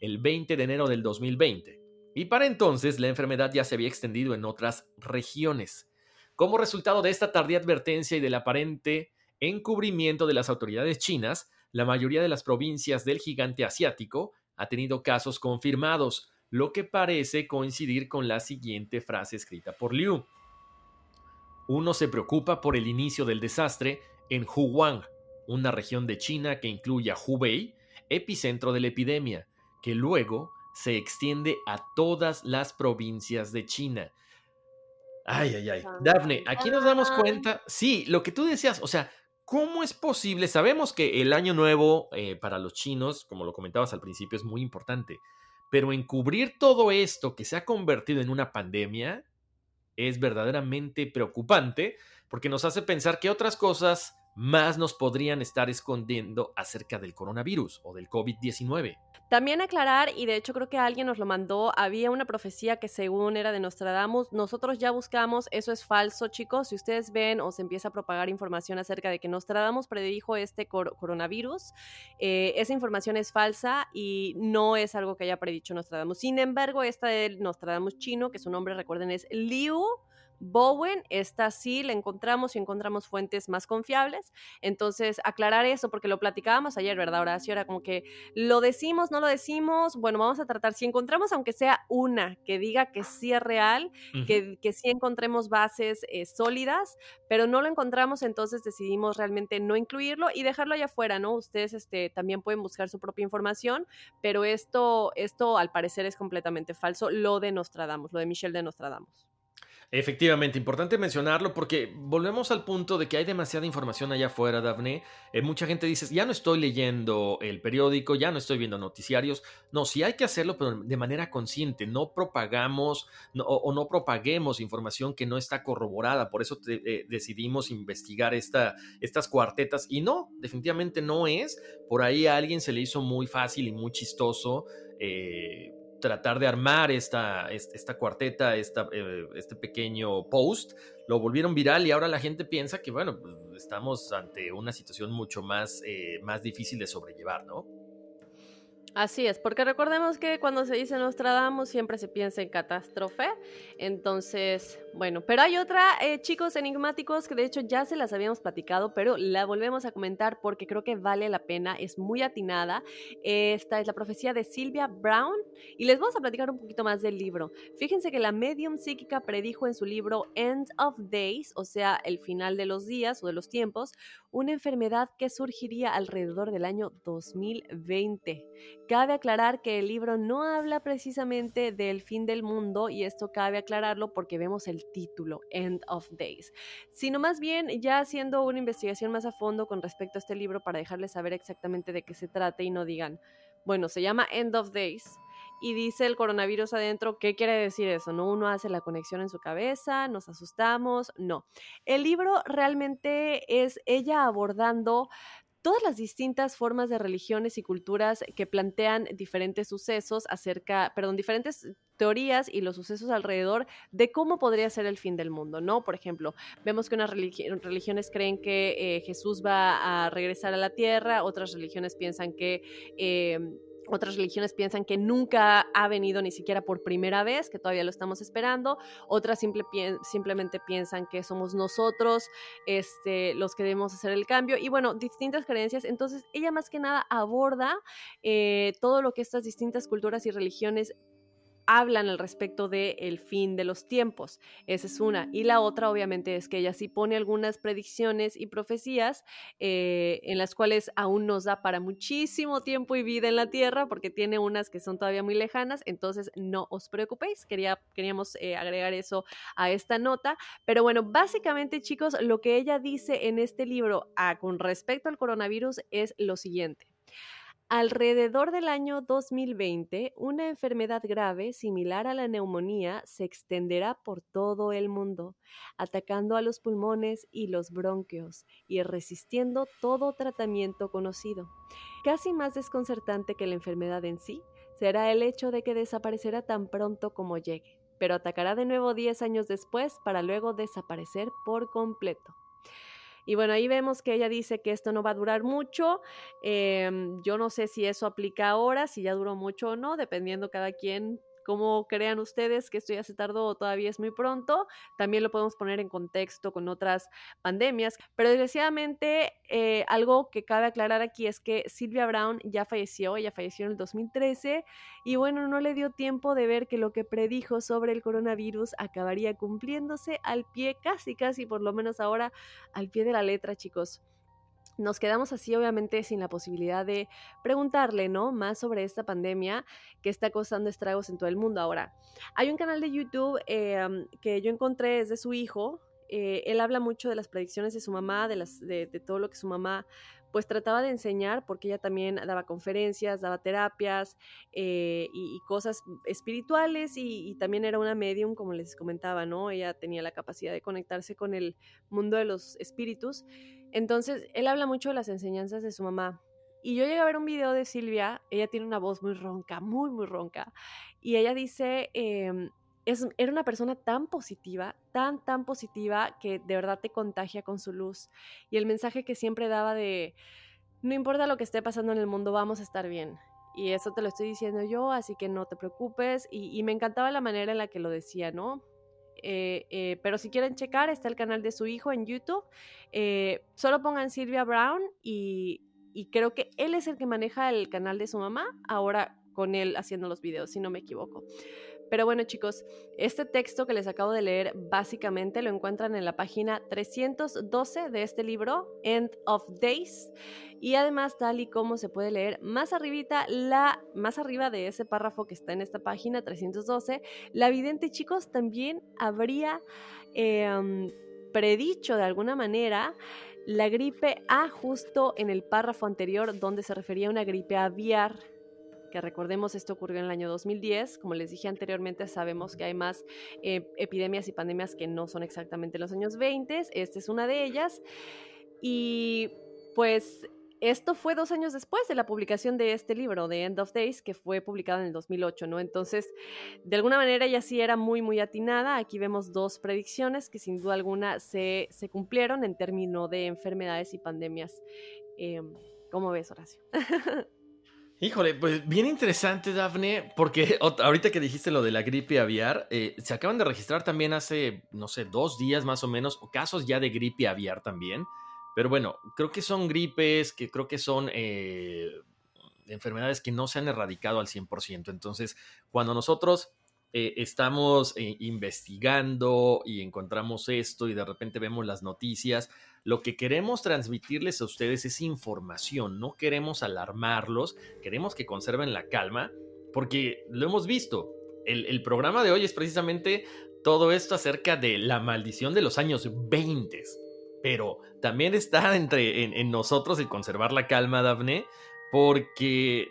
el 20 de enero del 2020. Y para entonces la enfermedad ya se había extendido en otras regiones. Como resultado de esta tardía advertencia y del aparente encubrimiento de las autoridades chinas, la mayoría de las provincias del gigante asiático ha tenido casos confirmados, lo que parece coincidir con la siguiente frase escrita por Liu. Uno se preocupa por el inicio del desastre en Huang, una región de China que incluye a Hubei, epicentro de la epidemia, que luego se extiende a todas las provincias de China. Ay, ay, ay. Daphne, aquí nos damos cuenta, sí, lo que tú decías, o sea, ¿cómo es posible? Sabemos que el año nuevo eh, para los chinos, como lo comentabas al principio, es muy importante, pero encubrir todo esto que se ha convertido en una pandemia es verdaderamente preocupante porque nos hace pensar que otras cosas más nos podrían estar escondiendo acerca del coronavirus o del COVID-19. También aclarar, y de hecho creo que alguien nos lo mandó, había una profecía que según era de Nostradamus, nosotros ya buscamos, eso es falso chicos, si ustedes ven o se empieza a propagar información acerca de que Nostradamus predijo este coronavirus, eh, esa información es falsa y no es algo que haya predicho Nostradamus. Sin embargo, esta del Nostradamus chino, que su nombre recuerden es Liu, Bowen, esta sí la encontramos y encontramos fuentes más confiables. Entonces, aclarar eso, porque lo platicábamos ayer, ¿verdad, Horacio? Era como que lo decimos, no lo decimos. Bueno, vamos a tratar, si encontramos, aunque sea una que diga que sí es real, que, que, sí encontremos bases eh, sólidas, pero no lo encontramos, entonces decidimos realmente no incluirlo y dejarlo allá afuera, ¿no? Ustedes este, también pueden buscar su propia información, pero esto, esto al parecer es completamente falso, lo de Nostradamus, lo de Michelle de Nostradamus. Efectivamente, importante mencionarlo porque volvemos al punto de que hay demasiada información allá afuera, Daphne. Eh, mucha gente dice, ya no estoy leyendo el periódico, ya no estoy viendo noticiarios. No, sí hay que hacerlo, pero de manera consciente. No propagamos o, no propaguemos información que no está corroborada. Por eso eh, decidimos investigar esta, estas cuartetas. Y no, definitivamente no es. Por ahí a alguien se le hizo muy fácil y muy chistoso. Eh, tratar de armar esta, esta cuarteta, esta, eh, este pequeño post, lo volvieron viral y ahora la gente piensa que, bueno, pues, estamos ante una situación mucho más, eh, más difícil de sobrellevar, ¿no? Así es, porque recordemos que cuando se dice Nostradamus siempre se piensa en catástrofe. Entonces, bueno, pero hay otra, eh, chicos enigmáticos, que de hecho ya se las habíamos platicado, pero la volvemos a comentar porque creo que vale la pena, es muy atinada. Esta es la profecía de Sylvia Brown y les vamos a platicar un poquito más del libro. Fíjense que la medium psíquica predijo en su libro End of Days, o sea, el final de los días o de los tiempos, una enfermedad que surgiría alrededor del año 2020 Cabe aclarar que el libro no habla precisamente del fin del mundo y esto cabe aclararlo porque vemos el título, End of Days, sino más bien ya haciendo una investigación más a fondo con respecto a este libro para dejarles saber exactamente de qué se trata y no digan, bueno, se llama End of Days, y dice el coronavirus adentro, ¿qué quiere decir eso? ¿No? Uno hace la conexión en su cabeza, nos asustamos, no. El libro realmente es ella abordando todas las distintas formas de religiones y culturas que plantean diferentes sucesos acerca, perdón, diferentes teorías y los sucesos alrededor de cómo podría ser el fin del mundo, ¿no? Por ejemplo, vemos que unas religiones creen que eh, Jesús va a regresar a la tierra, otras religiones piensan que... Em, otras religiones piensan que nunca ha venido ni siquiera por primera vez, que todavía lo estamos esperando. Otras simplemente piensan que somos nosotros este, los que debemos hacer el cambio. Y bueno, distintas creencias. Entonces, ella más que nada aborda eh, todo lo que estas distintas culturas y religiones hablan al respecto del el fin de los tiempos. Esa es una. Y la otra, obviamente, es que ella sí pone algunas predicciones y profecías eh, en las cuales aún nos da para muchísimo tiempo y vida en la Tierra, porque tiene unas que son todavía muy lejanas. Entonces, no os preocupéis. Quería, queríamos eh, agregar eso a esta nota. Pero bueno, básicamente, chicos, lo que ella dice en este libro ah, con respecto al coronavirus es lo siguiente. Alrededor del año 2020, una enfermedad grave similar a la neumonía se extenderá por todo el mundo, atacando a los pulmones y los bronquios y resistiendo todo tratamiento conocido. Casi más desconcertante que la enfermedad en sí será el hecho de que desaparecerá tan pronto como llegue, pero atacará de nuevo 10 años después para luego desaparecer por completo. Y bueno, ahí vemos que ella dice que esto no va a durar mucho. Em, yo no sé si eso aplica ahora, si ya duró mucho o no, dependiendo cada quien cómo crean ustedes que esto ya se tardó o todavía es muy pronto. También lo podemos poner en contexto con otras pandemias. Pero desgraciadamente, eh, algo que cabe aclarar aquí es que Silvia Brown ya falleció, ella falleció en el 2013 y bueno, no le dio tiempo de ver que lo que predijo sobre el coronavirus acabaría cumpliéndose al pie, casi, casi, por lo menos ahora, al pie de la letra, chicos nos quedamos así obviamente sin la posibilidad de preguntarle, ¿no? Más sobre esta pandemia que está causando estragos en todo el mundo. Ahora, hay un canal de YouTube em, que yo encontré, es de su hijo. Eh, él habla mucho de las predicciones de su mamá, de, las, de, todo lo que su mamá pues trataba de enseñar, porque ella también daba conferencias, daba terapias eh, y, cosas espirituales y, y, también era una medium, como les comentaba, ¿no? Ella tenía la capacidad de conectarse con el mundo de los espíritus. Entonces, él habla mucho de las enseñanzas de su mamá. Y yo llegué a ver un video de Silvia, ella tiene una voz muy ronca, muy, muy ronca, y ella dice... Eh, es, era una persona tan positiva, tan, tan positiva, que de verdad te contagia con su luz. Y el mensaje que siempre daba de, no importa lo que esté pasando en el mundo, vamos a estar bien. Y eso te lo estoy diciendo yo, así que no te preocupes. Y, y me encantaba la manera en la que lo decía, ¿no? Eh, eh, pero si quieren checar, está el canal de su hijo en YouTube. Eh, solo pongan Silvia Brown y, y creo que él es el que maneja el canal de su mamá, ahora con él haciendo los videos, si no me equivoco. Pero bueno chicos, este texto que les acabo de leer básicamente lo encuentran en la página 312 de este libro, End of Days. Y además, tal y como se puede leer más arribita, la, más arriba de ese párrafo que está en esta página 312, la vidente chicos también habría eh, predicho de alguna manera la gripe A justo en el párrafo anterior donde se refería a una gripe aviar que recordemos esto ocurrió en el año 2010. Como les dije anteriormente, sabemos que hay más eh, epidemias y pandemias que no son exactamente los años 20. Esta es una de ellas. Y pues esto fue dos años después de la publicación de este libro, de End of Days, que fue publicado en el 2008, ¿no? Entonces, de alguna manera ella sí era muy, muy atinada. Aquí vemos dos predicciones que sin duda alguna se, se cumplieron en términos de enfermedades y pandemias. Eh, ¿Cómo ves, Horacio? *laughs* Híjole, pues bien interesante, Dafne, porque *laughs* ahorita que dijiste lo de la gripe aviar, eh, se acaban de registrar también hace, no sé, dos días más o menos, casos ya de gripe aviar también. Pero bueno, creo que son gripes, que creo que son eh, enfermedades que no se han erradicado al 100%. Entonces, cuando nosotros eh, estamos eh, investigando y encontramos esto y de repente vemos las noticias, lo que queremos transmitirles a ustedes es información, no queremos alarmarlos, queremos que conserven la calma, porque lo hemos visto. El, programa de hoy es precisamente todo esto acerca de la maldición de los años 20 pero también está entre en, en, nosotros el conservar la calma, Dafne, porque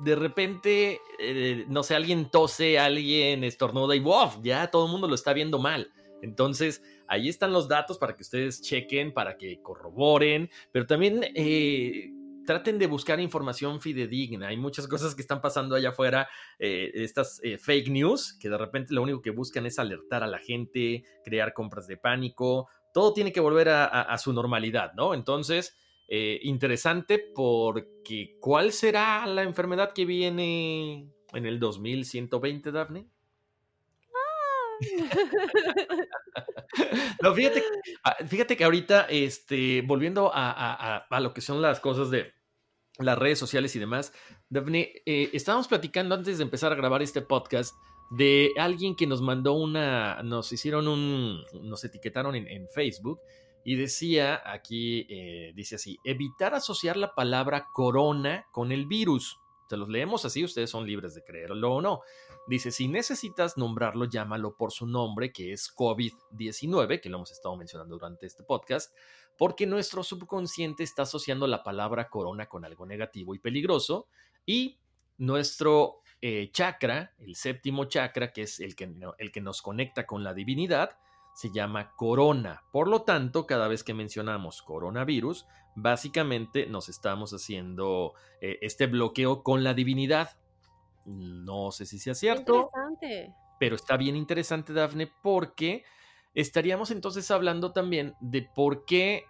de repente, eh, no sé, alguien tose, alguien estornuda y ¡wow! Ya todo el mundo lo está viendo mal. Entonces, ahí están los datos para que ustedes chequen, para que corroboren, pero también eh, traten de buscar información fidedigna. Hay muchas cosas que están pasando allá afuera, eh, estas fake news, que de repente lo único que buscan es alertar a la gente, crear compras de pánico, todo tiene que volver a su normalidad, ¿no? Entonces, eh, interesante porque ¿cuál será la enfermedad que viene en el 2120, Daphne? no, *laughs* fíjate, ah, fíjate, que ahorita, este, volviendo a, a, a, lo que son las cosas de las redes sociales y demás, Daphne, eh, estábamos platicando antes de empezar a grabar este podcast de alguien que nos mandó una, nos hicieron un, nos etiquetaron en, en Facebook y decía aquí, eh, dice así, evitar asociar la palabra corona con el virus. Se los leemos así, ustedes son libres de creerlo o no. Dice, si necesitas nombrarlo, llámalo por su nombre, que es COVID-19, que lo hemos estado mencionando durante este podcast, porque nuestro subconsciente está asociando la palabra corona con algo negativo y peligroso, y nuestro eh, chakra, el séptimo chakra, que es el que, el que nos conecta con la divinidad, se llama corona. Por lo tanto, cada vez que mencionamos coronavirus, básicamente nos estamos haciendo eh, este bloqueo con la divinidad. No sé si sea cierto. Pero está bien interesante, Dafne, porque estaríamos entonces hablando también de por qué,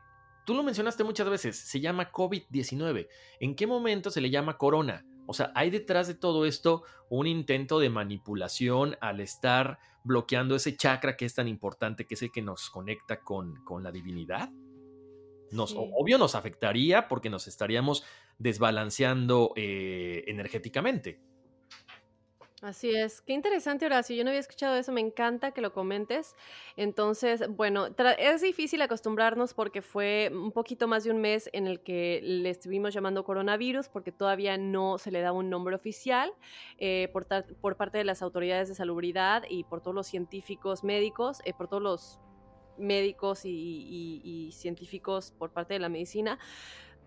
tú lo mencionaste muchas veces, se llama COVID-19. ¿En qué momento se le llama corona? O sea, hay detrás de todo esto un intento de manipulación al estar bloqueando ese chakra que es tan importante, que es el que nos conecta con, con la divinidad. Nos, sí. Obvio nos afectaría porque nos estaríamos desbalanceando eh, energéticamente. Así es, qué interesante Horacio, yo no había escuchado eso, me encanta que lo comentes. Entonces, bueno, es difícil acostumbrarnos porque fue un poquito más de un mes en el que le estuvimos llamando coronavirus porque todavía no se le da un nombre oficial eh, por, por, parte de las autoridades de salubridad y por todos los científicos médicos, eh, por todos los médicos y científicos por parte de la medicina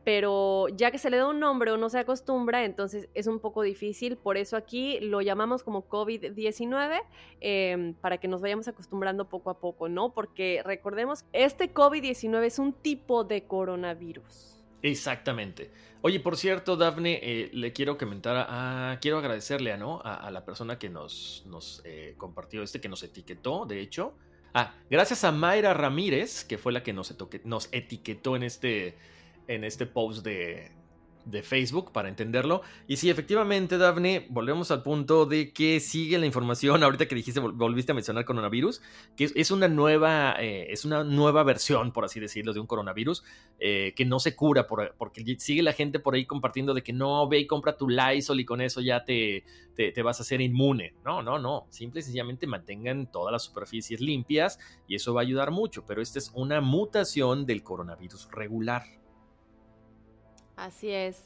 pero ya que se le da un nombre o no se acostumbra, entonces es un poco difícil. Por eso aquí lo llamamos como COVID-19 em, para que nos vayamos acostumbrando poco a poco, ¿no? Porque recordemos, este COVID-19 es un tipo de coronavirus. Exactamente. Oye, por cierto, Dafne, eh, le quiero comentar, a, quiero agradecerle a, ¿no? a, la persona que nos, nos eh, compartió este, que nos etiquetó, de hecho. Ah, gracias a Mayra Ramírez, que fue la que nos, nos etiquetó en este, en este post de, de Facebook para entenderlo. Y sí, efectivamente, Daphne, volvemos al punto de que sigue la información. Ahorita que dijiste, volviste a mencionar coronavirus, que es, una nueva, eh, es una nueva versión, por así decirlo, de un coronavirus eh, que no se cura porque sigue la gente por ahí compartiendo de que no, ve y compra tu Lysol y con eso ya te, te, te vas a hacer inmune. No, no, no. Simple y sencillamente mantengan todas las superficies limpias y eso va a ayudar mucho. Pero esta es una mutación del coronavirus regular. Así es.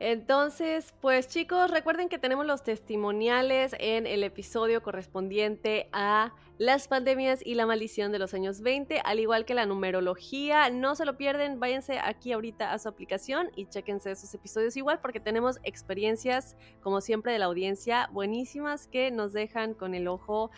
Entonces, pues chicos, recuerden que tenemos los testimoniales en el episodio correspondiente a las pandemias y la maldición de los años 20, al igual que la numerología. No se lo pierden, váyanse aquí ahorita a su aplicación y chéquense esos episodios igual porque tenemos experiencias, como siempre, de la audiencia buenísimas que nos dejan con el ojo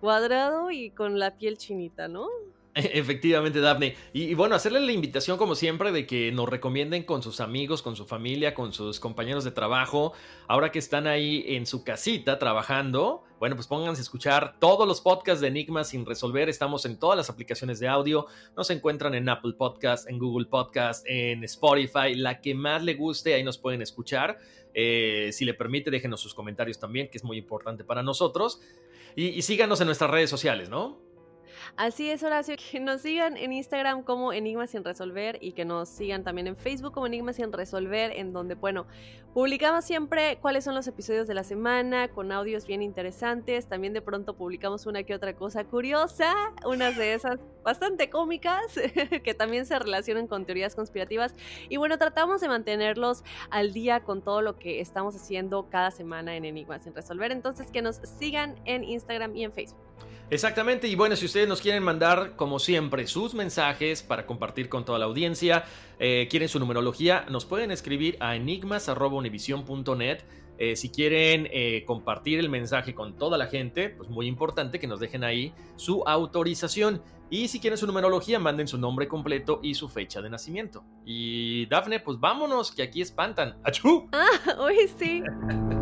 cuadrado y con la piel chinita, ¿no? *laughs* Efectivamente, Daphne. Y, bueno, hacerle la invitación, como siempre, de que nos recomienden con sus amigos, con su familia, con sus compañeros de trabajo. Ahora que están ahí en su casita trabajando, bueno, pues pónganse a escuchar todos los podcasts de Enigma sin resolver. Estamos en todas las aplicaciones de audio. Nos encuentran en Apple Podcast, en Google Podcast, en Spotify. La que más le guste, ahí nos pueden escuchar. Eh, si le permite, déjenos sus comentarios también, que es muy importante para nosotros. y síganos en nuestras redes sociales, ¿no? Así es, Horacio, que nos sigan en Instagram como Enigmas sin resolver y que nos sigan también en Facebook como Enigmas sin resolver, en donde, bueno, publicamos siempre cuáles son los episodios de la semana con audios bien interesantes. También de pronto publicamos una que otra cosa curiosa, unas de esas bastante cómicas *laughs* que también se relacionan con teorías conspirativas. Y bueno, tratamos de mantenerlos al día con todo lo que estamos haciendo cada semana en Enigmas sin resolver. Entonces, que nos sigan en Instagram y en Facebook. Exactamente, y bueno, si ustedes nos quieren mandar, como siempre, sus mensajes para compartir con toda la audiencia, eh, quieren su numerología, nos pueden escribir a enigmas.univision.net. Eh, si quieren eh, compartir el mensaje con toda la gente, pues muy importante que nos dejen ahí su autorización. Y si quieren su numerología, manden su nombre completo y su fecha de nacimiento. Y Dafne, pues vámonos, que aquí espantan. ¡Achú! Ah, hoy sí. *laughs*